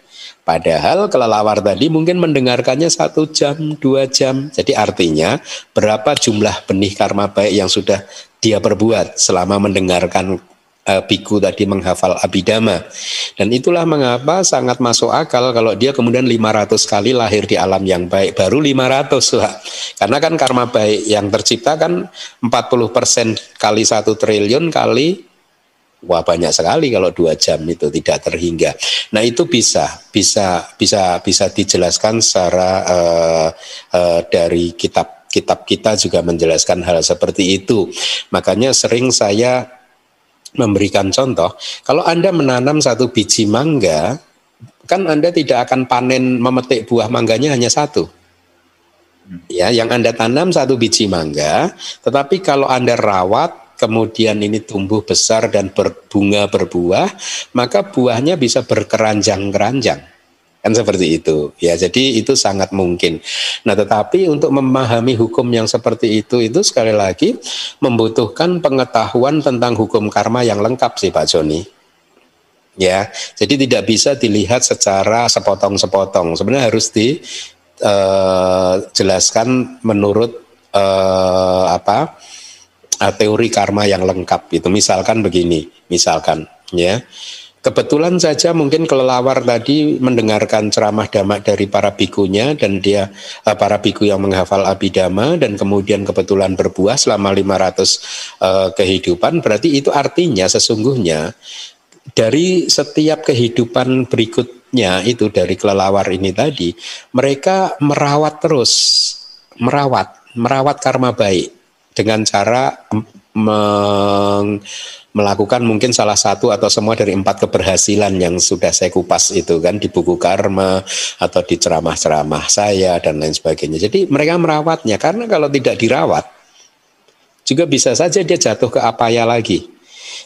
Padahal kelelawar tadi mungkin mendengarkannya satu jam, dua jam. Jadi artinya berapa jumlah benih karma baik yang sudah dia perbuat selama mendengarkan biku tadi menghafal abidama. Dan itulah mengapa sangat masuk akal kalau dia kemudian 500 kali lahir di alam yang baik. Baru 500 lah. Karena kan karma baik yang tercipta kan 40% kali satu triliun kali Wah banyak sekali kalau dua jam itu tidak terhingga. Nah itu bisa, bisa, bisa, bisa dijelaskan secara uh, uh, dari kitab kitab kita juga menjelaskan hal seperti itu. Makanya sering saya memberikan contoh, kalau Anda menanam satu biji mangga, kan Anda tidak akan panen memetik buah mangganya hanya satu. Ya, yang Anda tanam satu biji mangga, tetapi kalau Anda rawat, kemudian ini tumbuh besar dan berbunga berbuah, maka buahnya bisa berkeranjang-keranjang. Kan seperti itu. Ya, jadi itu sangat mungkin. Nah, tetapi untuk memahami hukum yang seperti itu itu sekali lagi membutuhkan pengetahuan tentang hukum karma yang lengkap sih Pak Joni. Ya, jadi tidak bisa dilihat secara sepotong-sepotong. Sebenarnya harus dijelaskan uh, menurut uh, apa? Uh, teori karma yang lengkap itu. Misalkan begini, misalkan ya Kebetulan saja mungkin kelelawar tadi mendengarkan ceramah damak dari para bikunya dan dia eh, para biku yang menghafal abidama dan kemudian kebetulan berbuah selama 500 uh, eh, kehidupan. Berarti itu artinya sesungguhnya dari setiap kehidupan berikutnya itu dari kelelawar ini tadi mereka merawat terus merawat merawat karma baik dengan cara meng, melakukan mungkin salah satu atau semua dari empat keberhasilan yang sudah saya kupas itu kan di buku karma atau di ceramah-ceramah saya dan lain sebagainya. Jadi mereka merawatnya karena kalau tidak dirawat juga bisa saja dia jatuh ke apa ya lagi.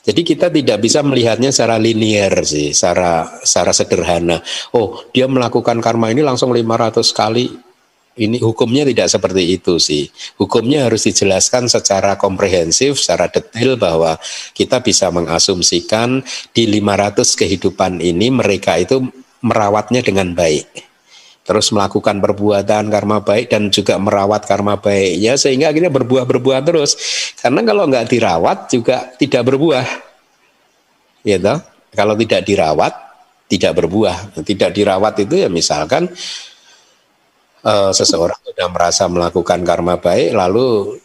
Jadi kita tidak bisa melihatnya secara linier sih, secara secara sederhana. Oh, dia melakukan karma ini langsung 500 kali ini hukumnya tidak seperti itu sih. Hukumnya harus dijelaskan secara komprehensif, secara detail bahwa kita bisa mengasumsikan di 500 kehidupan ini mereka itu merawatnya dengan baik. Terus melakukan perbuatan karma baik dan juga merawat karma baiknya sehingga akhirnya berbuah-berbuah terus. Karena kalau nggak dirawat juga tidak berbuah. Gitu. Kalau tidak dirawat tidak berbuah. Tidak dirawat itu ya misalkan uh, seseorang sudah merasa melakukan karma baik lalu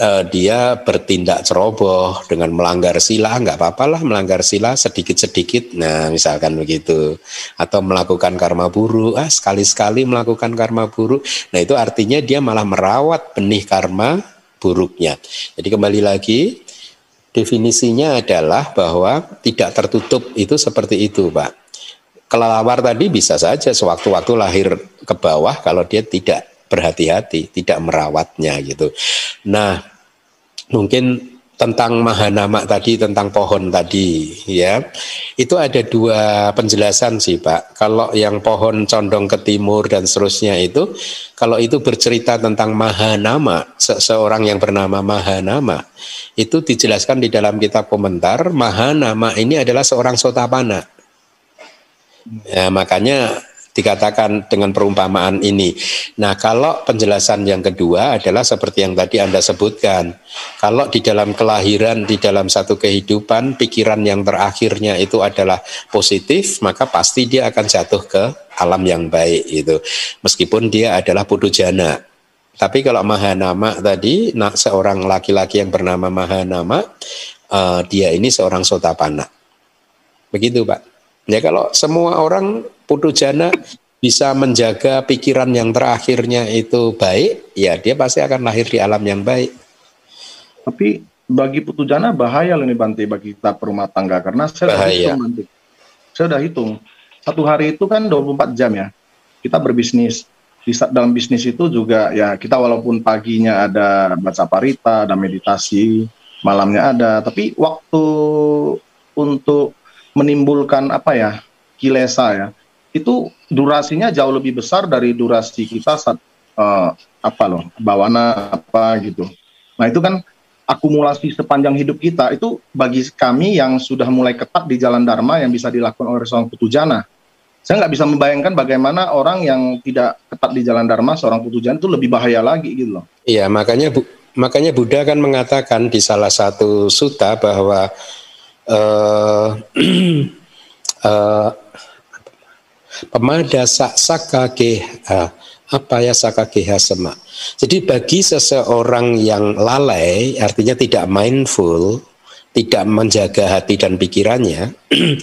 uh, dia bertindak ceroboh dengan melanggar sila nggak apa-apa lah melanggar sila sedikit-sedikit. Nah misalkan begitu. Atau melakukan karma buruk. Ah sekali-sekali melakukan karma buruk. Nah itu artinya dia malah merawat benih karma buruknya. Jadi kembali lagi definisinya adalah bahwa tidak tertutup. Itu seperti itu Pak kelelawar tadi bisa saja sewaktu-waktu lahir ke bawah kalau dia tidak berhati-hati, tidak merawatnya gitu. Nah, mungkin tentang mahanama tadi tentang pohon tadi ya. Itu ada dua penjelasan sih pak. Kalau yang pohon condong ke timur dan seterusnya itu kalau itu bercerita tentang mahanama seseorang yang bernama mahanama itu dijelaskan di dalam kitab komentar mahanama ini adalah seorang sotapana Ya, makanya dikatakan dengan perumpamaan ini. Nah, kalau penjelasan yang kedua adalah seperti yang tadi Anda sebutkan. Kalau di dalam kelahiran, di dalam satu kehidupan, pikiran yang terakhirnya itu adalah positif, maka pasti dia akan jatuh ke alam yang baik itu. Meskipun dia adalah putu jana. Tapi kalau Mahanama tadi, nah, seorang laki-laki yang bernama Mahanama, uh, dia ini seorang sotapana. Begitu Pak. Ya kalau semua orang putu jana bisa menjaga pikiran yang terakhirnya itu baik, ya dia pasti akan lahir di alam yang baik. Tapi bagi putu jana bahaya loh nih Bante bagi kita perumah tangga karena saya bahaya. hitung Bante. Saya sudah hitung. Satu hari itu kan 24 jam ya. Kita berbisnis. Di dalam bisnis itu juga ya kita walaupun paginya ada baca parita, ada meditasi, malamnya ada, tapi waktu untuk menimbulkan apa ya kilesa ya. Itu durasinya jauh lebih besar dari durasi kita saat uh, apa loh bawana apa gitu. Nah itu kan akumulasi sepanjang hidup kita. Itu bagi kami yang sudah mulai ketat di jalan dharma yang bisa dilakukan oleh seorang putujana. Saya nggak bisa membayangkan bagaimana orang yang tidak ketat di jalan dharma seorang putujana itu lebih bahaya lagi gitu loh. Iya makanya bu makanya Buddha kan mengatakan di salah satu suta bahwa uh, uh, pemada saka ke uh, apa ya saka sema. Jadi bagi seseorang yang lalai, artinya tidak mindful, tidak menjaga hati dan pikirannya,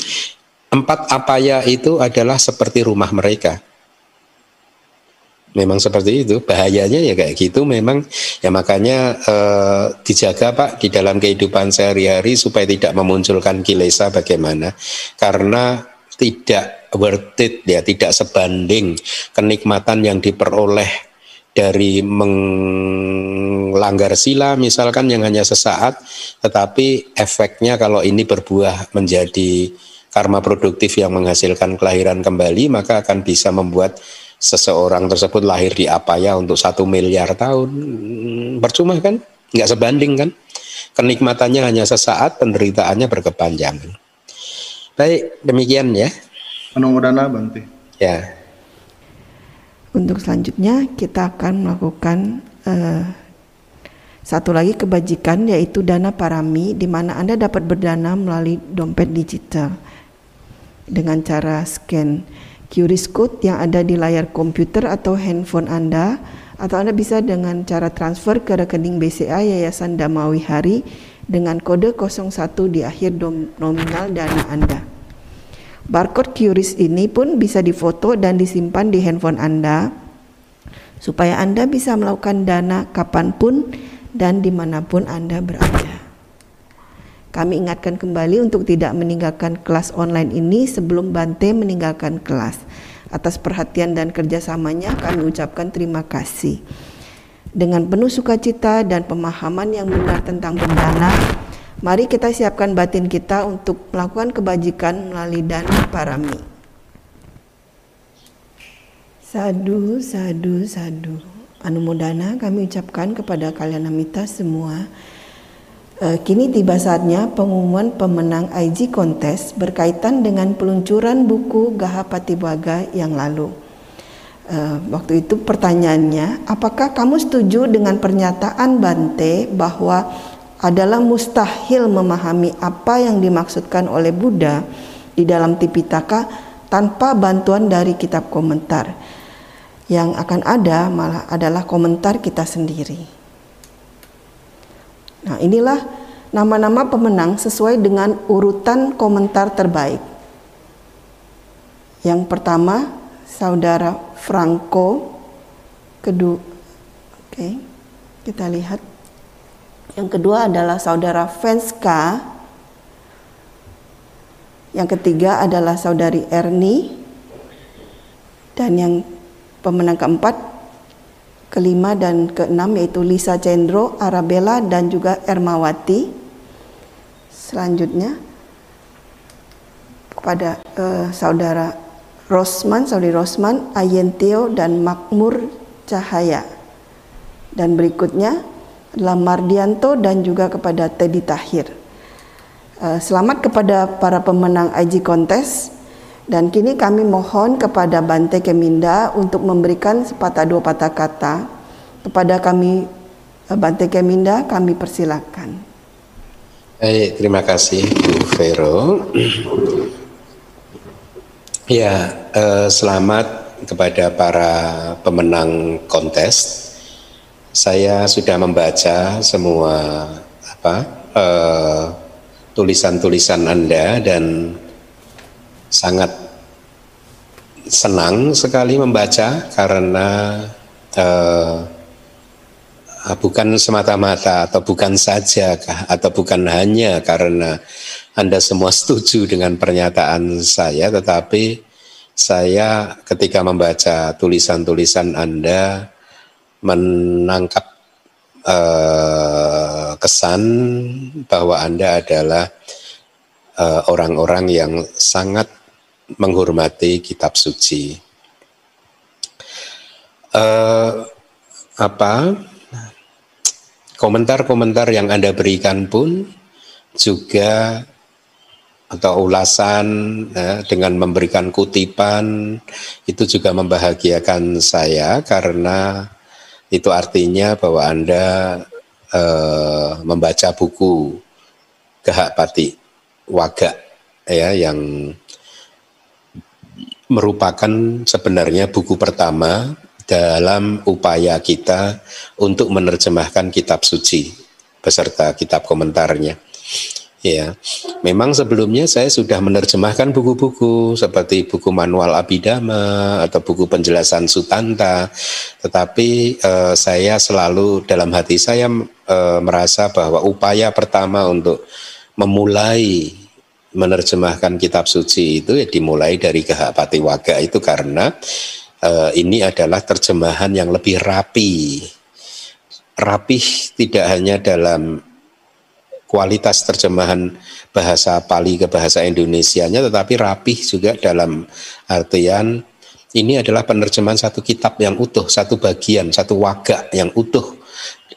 empat apa ya itu adalah seperti rumah mereka memang seperti itu. Bahayanya ya kayak gitu memang. Ya makanya eh, dijaga pak di dalam kehidupan sehari-hari supaya tidak memunculkan kilesa bagaimana. Karena tidak worth it ya tidak sebanding kenikmatan yang diperoleh dari melanggar sila misalkan yang hanya sesaat tetapi efeknya kalau ini berbuah menjadi karma produktif yang menghasilkan kelahiran kembali maka akan bisa membuat seseorang tersebut lahir di apa ya untuk satu miliar tahun? Percuma kan? Nggak sebanding kan? Kenikmatannya hanya sesaat penderitaannya berkepanjangan. Baik demikian ya. Anumodana Bante ya. Untuk selanjutnya kita akan melakukan uh, satu lagi kebajikan yaitu dana parami di mana Anda dapat berdana melalui dompet digital dengan cara scan QRIS code yang ada di layar komputer atau handphone Anda atau Anda bisa dengan cara transfer ke rekening BCA Yayasan Damawi Hari dengan kode 01 di akhir nominal dana Anda. Barcode QRIS ini pun bisa difoto dan disimpan di handphone Anda supaya Anda bisa melakukan dana kapan pun dan di mana pun Anda berada. Kami ingatkan kembali untuk tidak meninggalkan kelas online ini sebelum Bante meninggalkan kelas. Atas perhatian dan kerjasamanya kami ucapkan terima kasih. Dengan penuh sukacita dan pemahaman yang benar tentang bendana, mari kita siapkan batin kita untuk melakukan kebajikan melalui dana parami. Sadu, sadu, sadu. Anumodana kami ucapkan kepada kalian amita semua kini tiba saatnya pengumuman pemenang IG kontes berkaitan dengan peluncuran buku Gahapati Baga yang lalu. Uh, waktu itu pertanyaannya, apakah kamu setuju dengan pernyataan Bante bahwa adalah mustahil memahami apa yang dimaksudkan oleh Buddha di dalam Tipitaka tanpa bantuan dari kitab komentar. Yang akan ada malah adalah komentar kita sendiri. Nah, inilah nama-nama pemenang sesuai dengan urutan komentar terbaik. Yang pertama, saudara Franco. Kedua, oke, okay, kita lihat. Yang kedua adalah saudara Venska. Yang ketiga adalah saudari Erni. Dan yang pemenang keempat kelima dan keenam yaitu Lisa Cendro, Arabella dan juga Ermawati. Selanjutnya kepada uh, saudara Rosman, saudari Rosman, Ayentio dan Makmur Cahaya. Dan berikutnya adalah Mardianto dan juga kepada Teddy Tahir. Uh, selamat kepada para pemenang IG kontes dan kini kami mohon kepada Bante Keminda untuk memberikan sepatah dua patah kata kepada kami eh, Bante Keminda kami persilakan. Baik, terima kasih Bu Vero. ya, eh, selamat kepada para pemenang kontes. Saya sudah membaca semua apa eh, tulisan-tulisan Anda dan sangat senang sekali membaca karena uh, bukan semata-mata atau bukan saja atau bukan hanya karena Anda semua setuju dengan pernyataan saya tetapi saya ketika membaca tulisan-tulisan Anda menangkap uh, kesan bahwa Anda adalah orang-orang uh, yang sangat menghormati kitab suci. Uh, apa komentar-komentar yang anda berikan pun juga atau ulasan ya, dengan memberikan kutipan itu juga membahagiakan saya karena itu artinya bahwa anda uh, membaca buku Gehak Pati Waga ya yang merupakan sebenarnya buku pertama dalam upaya kita untuk menerjemahkan kitab suci beserta kitab komentarnya. Ya, memang sebelumnya saya sudah menerjemahkan buku-buku seperti buku manual Abidama atau buku penjelasan Sutanta, tetapi eh, saya selalu dalam hati saya eh, merasa bahwa upaya pertama untuk memulai menerjemahkan kitab suci itu ya dimulai dari Gahapati Waga itu karena uh, ini adalah terjemahan yang lebih rapi. Rapih tidak hanya dalam kualitas terjemahan bahasa Pali ke bahasa Indonesianya tetapi rapih juga dalam artian ini adalah penerjemahan satu kitab yang utuh, satu bagian, satu waga yang utuh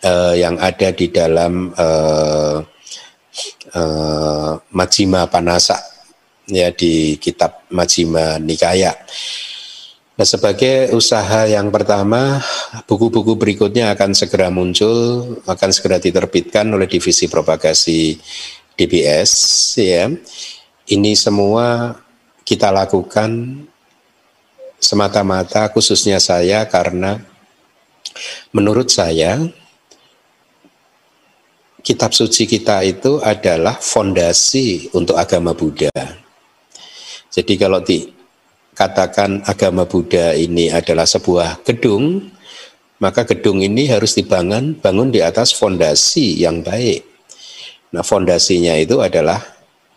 uh, yang ada di dalam uh, uh, Majima Panasa ya di kitab Majima Nikaya. Nah, sebagai usaha yang pertama, buku-buku berikutnya akan segera muncul, akan segera diterbitkan oleh divisi propagasi DBS ya. Ini semua kita lakukan semata-mata khususnya saya karena menurut saya kitab suci kita itu adalah fondasi untuk agama Buddha. Jadi kalau dikatakan agama Buddha ini adalah sebuah gedung, maka gedung ini harus dibangun bangun di atas fondasi yang baik. Nah, fondasinya itu adalah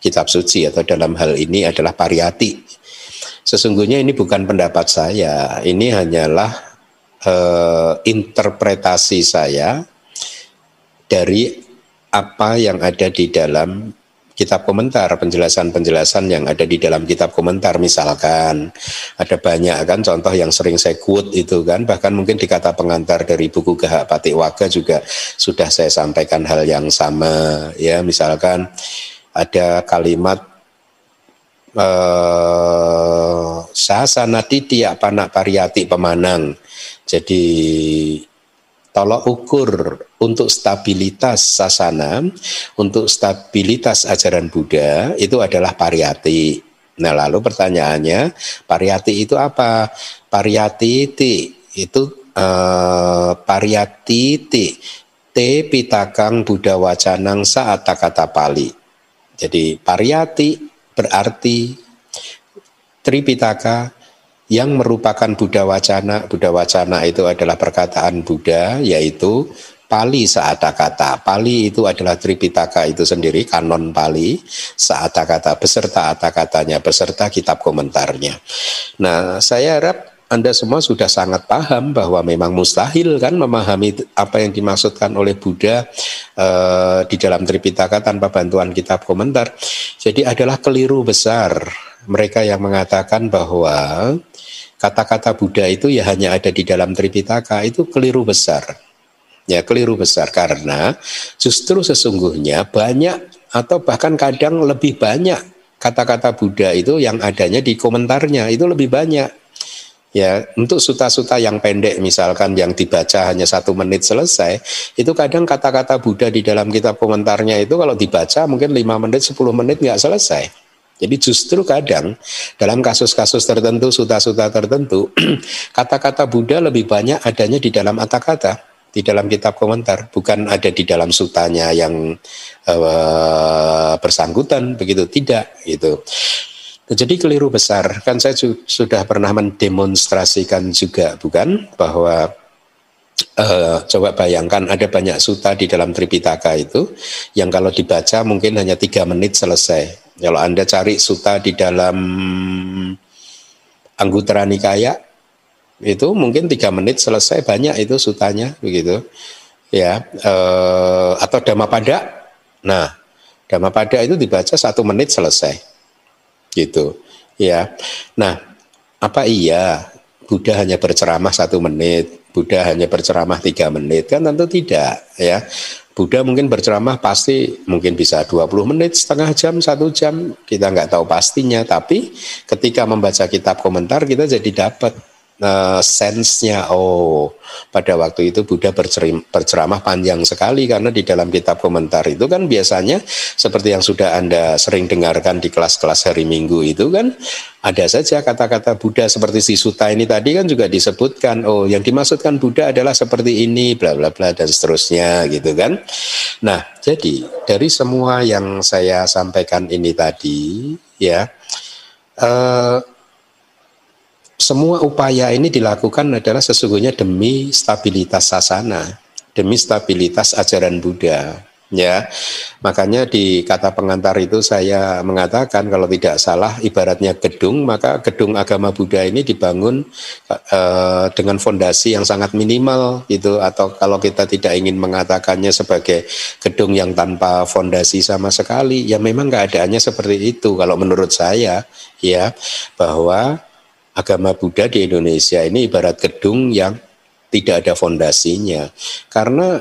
kitab suci atau dalam hal ini adalah pariyati. Sesungguhnya ini bukan pendapat saya, ini hanyalah eh, interpretasi saya dari apa yang ada di dalam kitab komentar, penjelasan-penjelasan yang ada di dalam kitab komentar. Misalkan ada banyak kan contoh yang sering saya quote itu kan. Bahkan mungkin di kata pengantar dari buku Gahak Patik Waga juga sudah saya sampaikan hal yang sama ya. Misalkan ada kalimat eh, sasana titi apa nak pariyati pemanang. Jadi tolok ukur untuk stabilitas sasana, untuk stabilitas ajaran Buddha itu adalah pariyati. Nah lalu pertanyaannya, pariyati itu apa? Pariyati itu uh, pariyati te pitakang Buddha wacanang saat kata Pali. Jadi pariyati berarti Tripitaka yang merupakan Buddha Wacana. Buddha Wacana itu adalah perkataan Buddha, yaitu Pali saata kata. Pali itu adalah Tripitaka itu sendiri, kanon Pali, saata kata, beserta ata katanya, beserta kitab komentarnya. Nah, saya harap anda semua sudah sangat paham bahwa memang mustahil kan memahami apa yang dimaksudkan oleh Buddha uh, di dalam Tripitaka tanpa bantuan kitab komentar. Jadi adalah keliru besar mereka yang mengatakan bahwa kata-kata Buddha itu ya hanya ada di dalam Tripitaka itu keliru besar. Ya, keliru besar karena justru sesungguhnya banyak atau bahkan kadang lebih banyak kata-kata Buddha itu yang adanya di komentarnya itu lebih banyak. Ya, untuk suta-suta yang pendek misalkan yang dibaca hanya satu menit selesai, itu kadang kata-kata Buddha di dalam kitab komentarnya itu kalau dibaca mungkin lima menit, sepuluh menit nggak selesai. Jadi justru kadang dalam kasus-kasus tertentu, suta-suta tertentu, kata-kata Buddha lebih banyak adanya di dalam kata-kata, di dalam kitab komentar, bukan ada di dalam sutanya yang uh, bersangkutan, begitu tidak, gitu. Jadi keliru besar, kan saya sudah pernah mendemonstrasikan juga, bukan, bahwa Uh, coba bayangkan ada banyak suta di dalam Tripitaka itu yang kalau dibaca mungkin hanya tiga menit selesai. Kalau Anda cari suta di dalam Anggutara Nikaya itu mungkin tiga menit selesai banyak itu sutanya begitu. Ya eh, atau Dhammapada. Nah Dhammapada itu dibaca satu menit selesai gitu. Ya. Nah apa iya? Buddha hanya berceramah satu menit Buddha hanya berceramah tiga menit kan tentu tidak ya. Buddha mungkin berceramah pasti mungkin bisa 20 menit, setengah jam, satu jam, kita nggak tahu pastinya. Tapi ketika membaca kitab komentar kita jadi dapat uh, sense-nya oh pada waktu itu Buddha berceramah panjang sekali karena di dalam kitab komentar itu kan biasanya seperti yang sudah Anda sering dengarkan di kelas-kelas hari Minggu itu kan ada saja kata-kata Buddha seperti si Suta ini tadi kan juga disebutkan oh yang dimaksudkan Buddha adalah seperti ini bla bla bla dan seterusnya gitu kan. Nah, jadi dari semua yang saya sampaikan ini tadi ya eh, semua upaya ini dilakukan adalah sesungguhnya demi stabilitas sasana, demi stabilitas ajaran Buddha. Ya, makanya di kata pengantar itu saya mengatakan kalau tidak salah ibaratnya gedung, maka gedung agama Buddha ini dibangun uh, dengan fondasi yang sangat minimal gitu atau kalau kita tidak ingin mengatakannya sebagai gedung yang tanpa fondasi sama sekali, ya memang keadaannya seperti itu kalau menurut saya ya bahwa agama Buddha di Indonesia ini ibarat gedung yang tidak ada fondasinya. Karena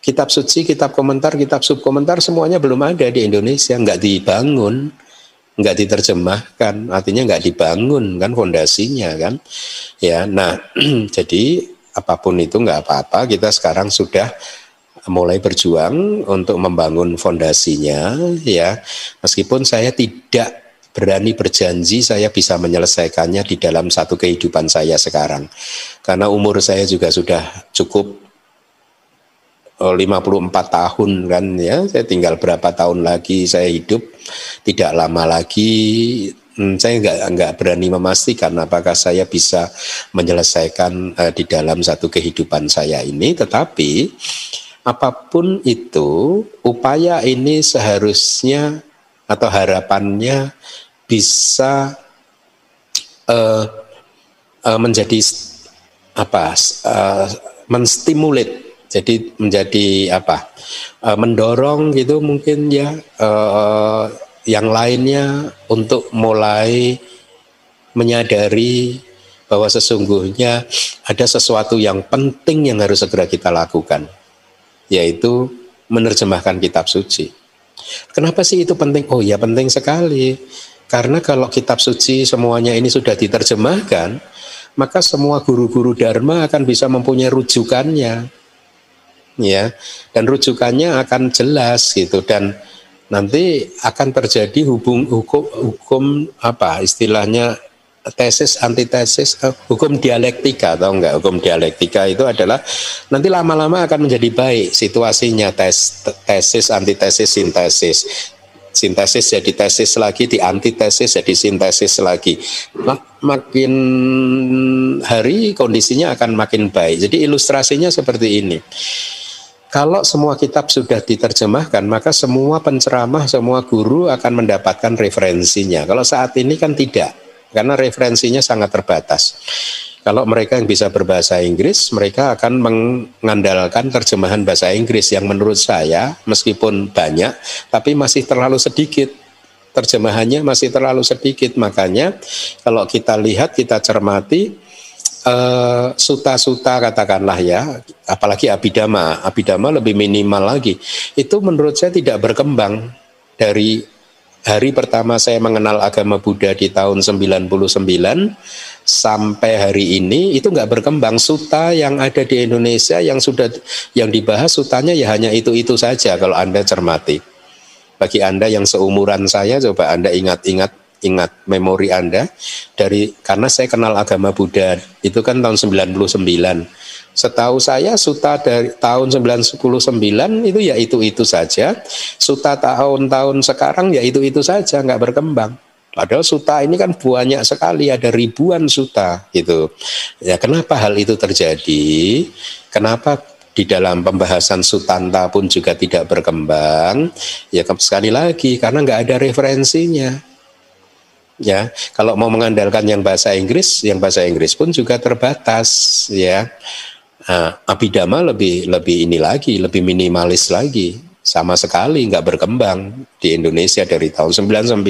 kitab suci, kitab komentar, kitab subkomentar semuanya belum ada di Indonesia, nggak dibangun, nggak diterjemahkan, artinya nggak dibangun kan fondasinya kan. Ya, nah jadi apa pun itu nggak apa-apa, kita sekarang sudah mulai berjuang untuk membangun fondasinya ya meskipun saya tidak berani berjanji saya bisa menyelesaikannya di dalam satu kehidupan saya sekarang. Karena umur saya juga sudah cukup 54 tahun kan ya, saya tinggal berapa tahun lagi saya hidup, tidak lama lagi hmm, saya nggak nggak berani memastikan apakah saya bisa menyelesaikan uh, di dalam satu kehidupan saya ini, tetapi apa pun itu, upaya ini seharusnya atau harapannya bisa uh, uh, menjadi apa? Uh, menstimulit jadi menjadi apa uh, mendorong gitu mungkin ya uh, yang lainnya untuk mulai menyadari bahwa sesungguhnya ada sesuatu yang penting yang harus segera kita lakukan, yaitu menerjemahkan kitab suci. Kenapa sih itu penting? Oh ya penting sekali. Karena kalau kitab suci semuanya ini sudah diterjemahkan, maka semua guru-guru dharma akan bisa mempunyai rujukannya. Ya, dan rujukannya akan jelas gitu. Dan nanti akan terjadi hubung hukum hukum apa istilahnya tesis antitesis uh, hukum dialektika atau enggak hukum dialektika itu adalah nanti lama-lama akan menjadi baik situasinya tes, tesis antitesis sintesis sintesis jadi tesis lagi di antitesis jadi sintesis lagi Mak makin hari kondisinya akan makin baik jadi ilustrasinya seperti ini kalau semua kitab sudah diterjemahkan, maka semua penceramah, semua guru akan mendapatkan referensinya. Kalau saat ini kan tidak karena referensinya sangat terbatas. Kalau mereka yang bisa berbahasa Inggris, mereka akan mengandalkan terjemahan bahasa Inggris yang menurut saya meskipun banyak, tapi masih terlalu sedikit. Terjemahannya masih terlalu sedikit, makanya kalau kita lihat, kita cermati, eh, suta-suta katakanlah ya, apalagi abidama, abidama lebih minimal lagi, itu menurut saya tidak berkembang. Dari hari pertama saya mengenal agama Buddha di tahun 99 sampai hari ini itu nggak berkembang suta yang ada di Indonesia yang sudah yang dibahas sutanya ya hanya itu-itu saja kalau Anda cermati. Bagi Anda yang seumuran saya coba Anda ingat-ingat ingat memori Anda dari karena saya kenal agama Buddha itu kan tahun 99 Setahu saya suta dari tahun 999 itu ya itu-itu saja. Suta tahun-tahun sekarang ya itu-itu saja, nggak berkembang. Padahal suta ini kan banyak sekali, ada ribuan suta gitu. Ya kenapa hal itu terjadi? Kenapa di dalam pembahasan sutanta pun juga tidak berkembang? Ya sekali lagi karena nggak ada referensinya. Ya, kalau mau mengandalkan yang bahasa Inggris, yang bahasa Inggris pun juga terbatas, ya. Nah, abidama lebih lebih ini lagi, lebih minimalis lagi. Sama sekali nggak berkembang di Indonesia dari tahun 99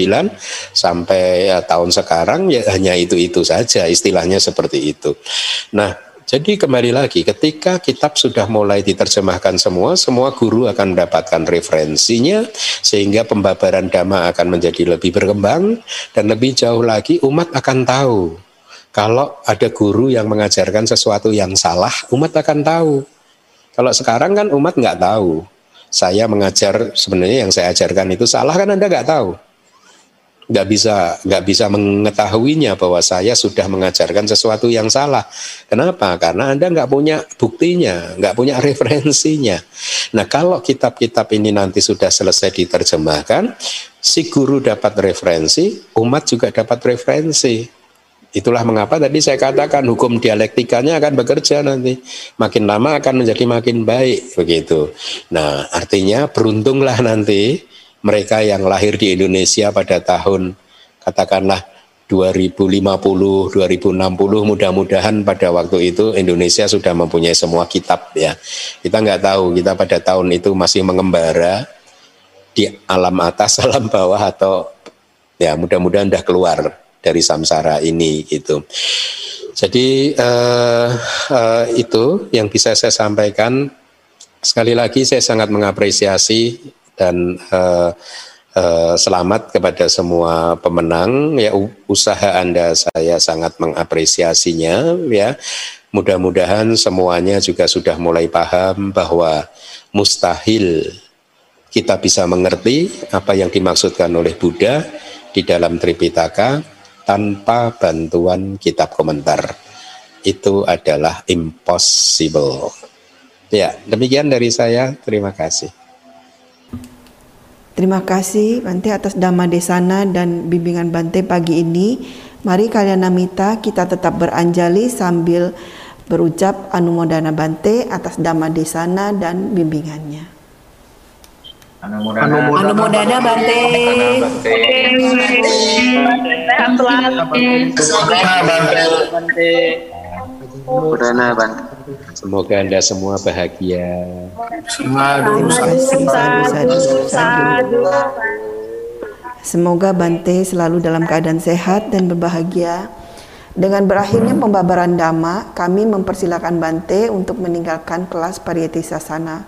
sampai ya, tahun sekarang ya hanya itu-itu saja, istilahnya seperti itu. Nah, jadi kembali lagi, ketika kitab sudah mulai diterjemahkan semua, semua guru akan mendapatkan referensinya, sehingga pembabaran dhamma akan menjadi lebih berkembang, dan lebih jauh lagi umat akan tahu kalau ada guru yang mengajarkan sesuatu yang salah, umat akan tahu. Kalau sekarang kan umat nggak tahu. Saya mengajar sebenarnya yang saya ajarkan itu salah kan anda nggak tahu. Nggak bisa nggak bisa mengetahuinya bahwa saya sudah mengajarkan sesuatu yang salah. Kenapa? Karena anda nggak punya buktinya, nggak punya referensinya. Nah kalau kitab-kitab ini nanti sudah selesai diterjemahkan, si guru dapat referensi, umat juga dapat referensi. Itulah mengapa tadi saya katakan hukum dialektikanya akan bekerja nanti. Makin lama akan menjadi makin baik begitu. Nah, artinya beruntunglah nanti mereka yang lahir di Indonesia pada tahun katakanlah 2050, 2060 mudah-mudahan pada waktu itu Indonesia sudah mempunyai semua kitab ya. Kita nggak tahu kita pada tahun itu masih mengembara di alam atas, alam bawah atau ya mudah-mudahan sudah keluar dari samsara ini gitu. Jadi uh, uh, itu yang bisa saya sampaikan. Sekali lagi saya sangat mengapresiasi dan uh, uh, selamat kepada semua pemenang. Ya usaha anda saya sangat mengapresiasinya. Ya mudah-mudahan semuanya juga sudah mulai paham bahwa mustahil kita bisa mengerti apa yang dimaksudkan oleh Buddha di dalam Tripitaka tanpa bantuan kitab komentar. Itu adalah impossible. Ya, demikian dari saya. Terima kasih. Terima kasih Bante atas Dhamma Desana dan bimbingan Bante pagi ini. Mari kalian namita kita tetap beranjali sambil berucap Anumodana Bante atas Dhamma Desana dan bimbingannya. Anumodana Bante. Sehat selalu. Semoga Anda semua bahagia. Sadu, sadu, Semoga Bante selalu dalam keadaan sehat dan berbahagia. Dengan berakhirnya pembabaran Dhamma, kami mempersilakan Bante untuk meninggalkan kelas Pariyati Sasana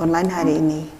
online hari ini.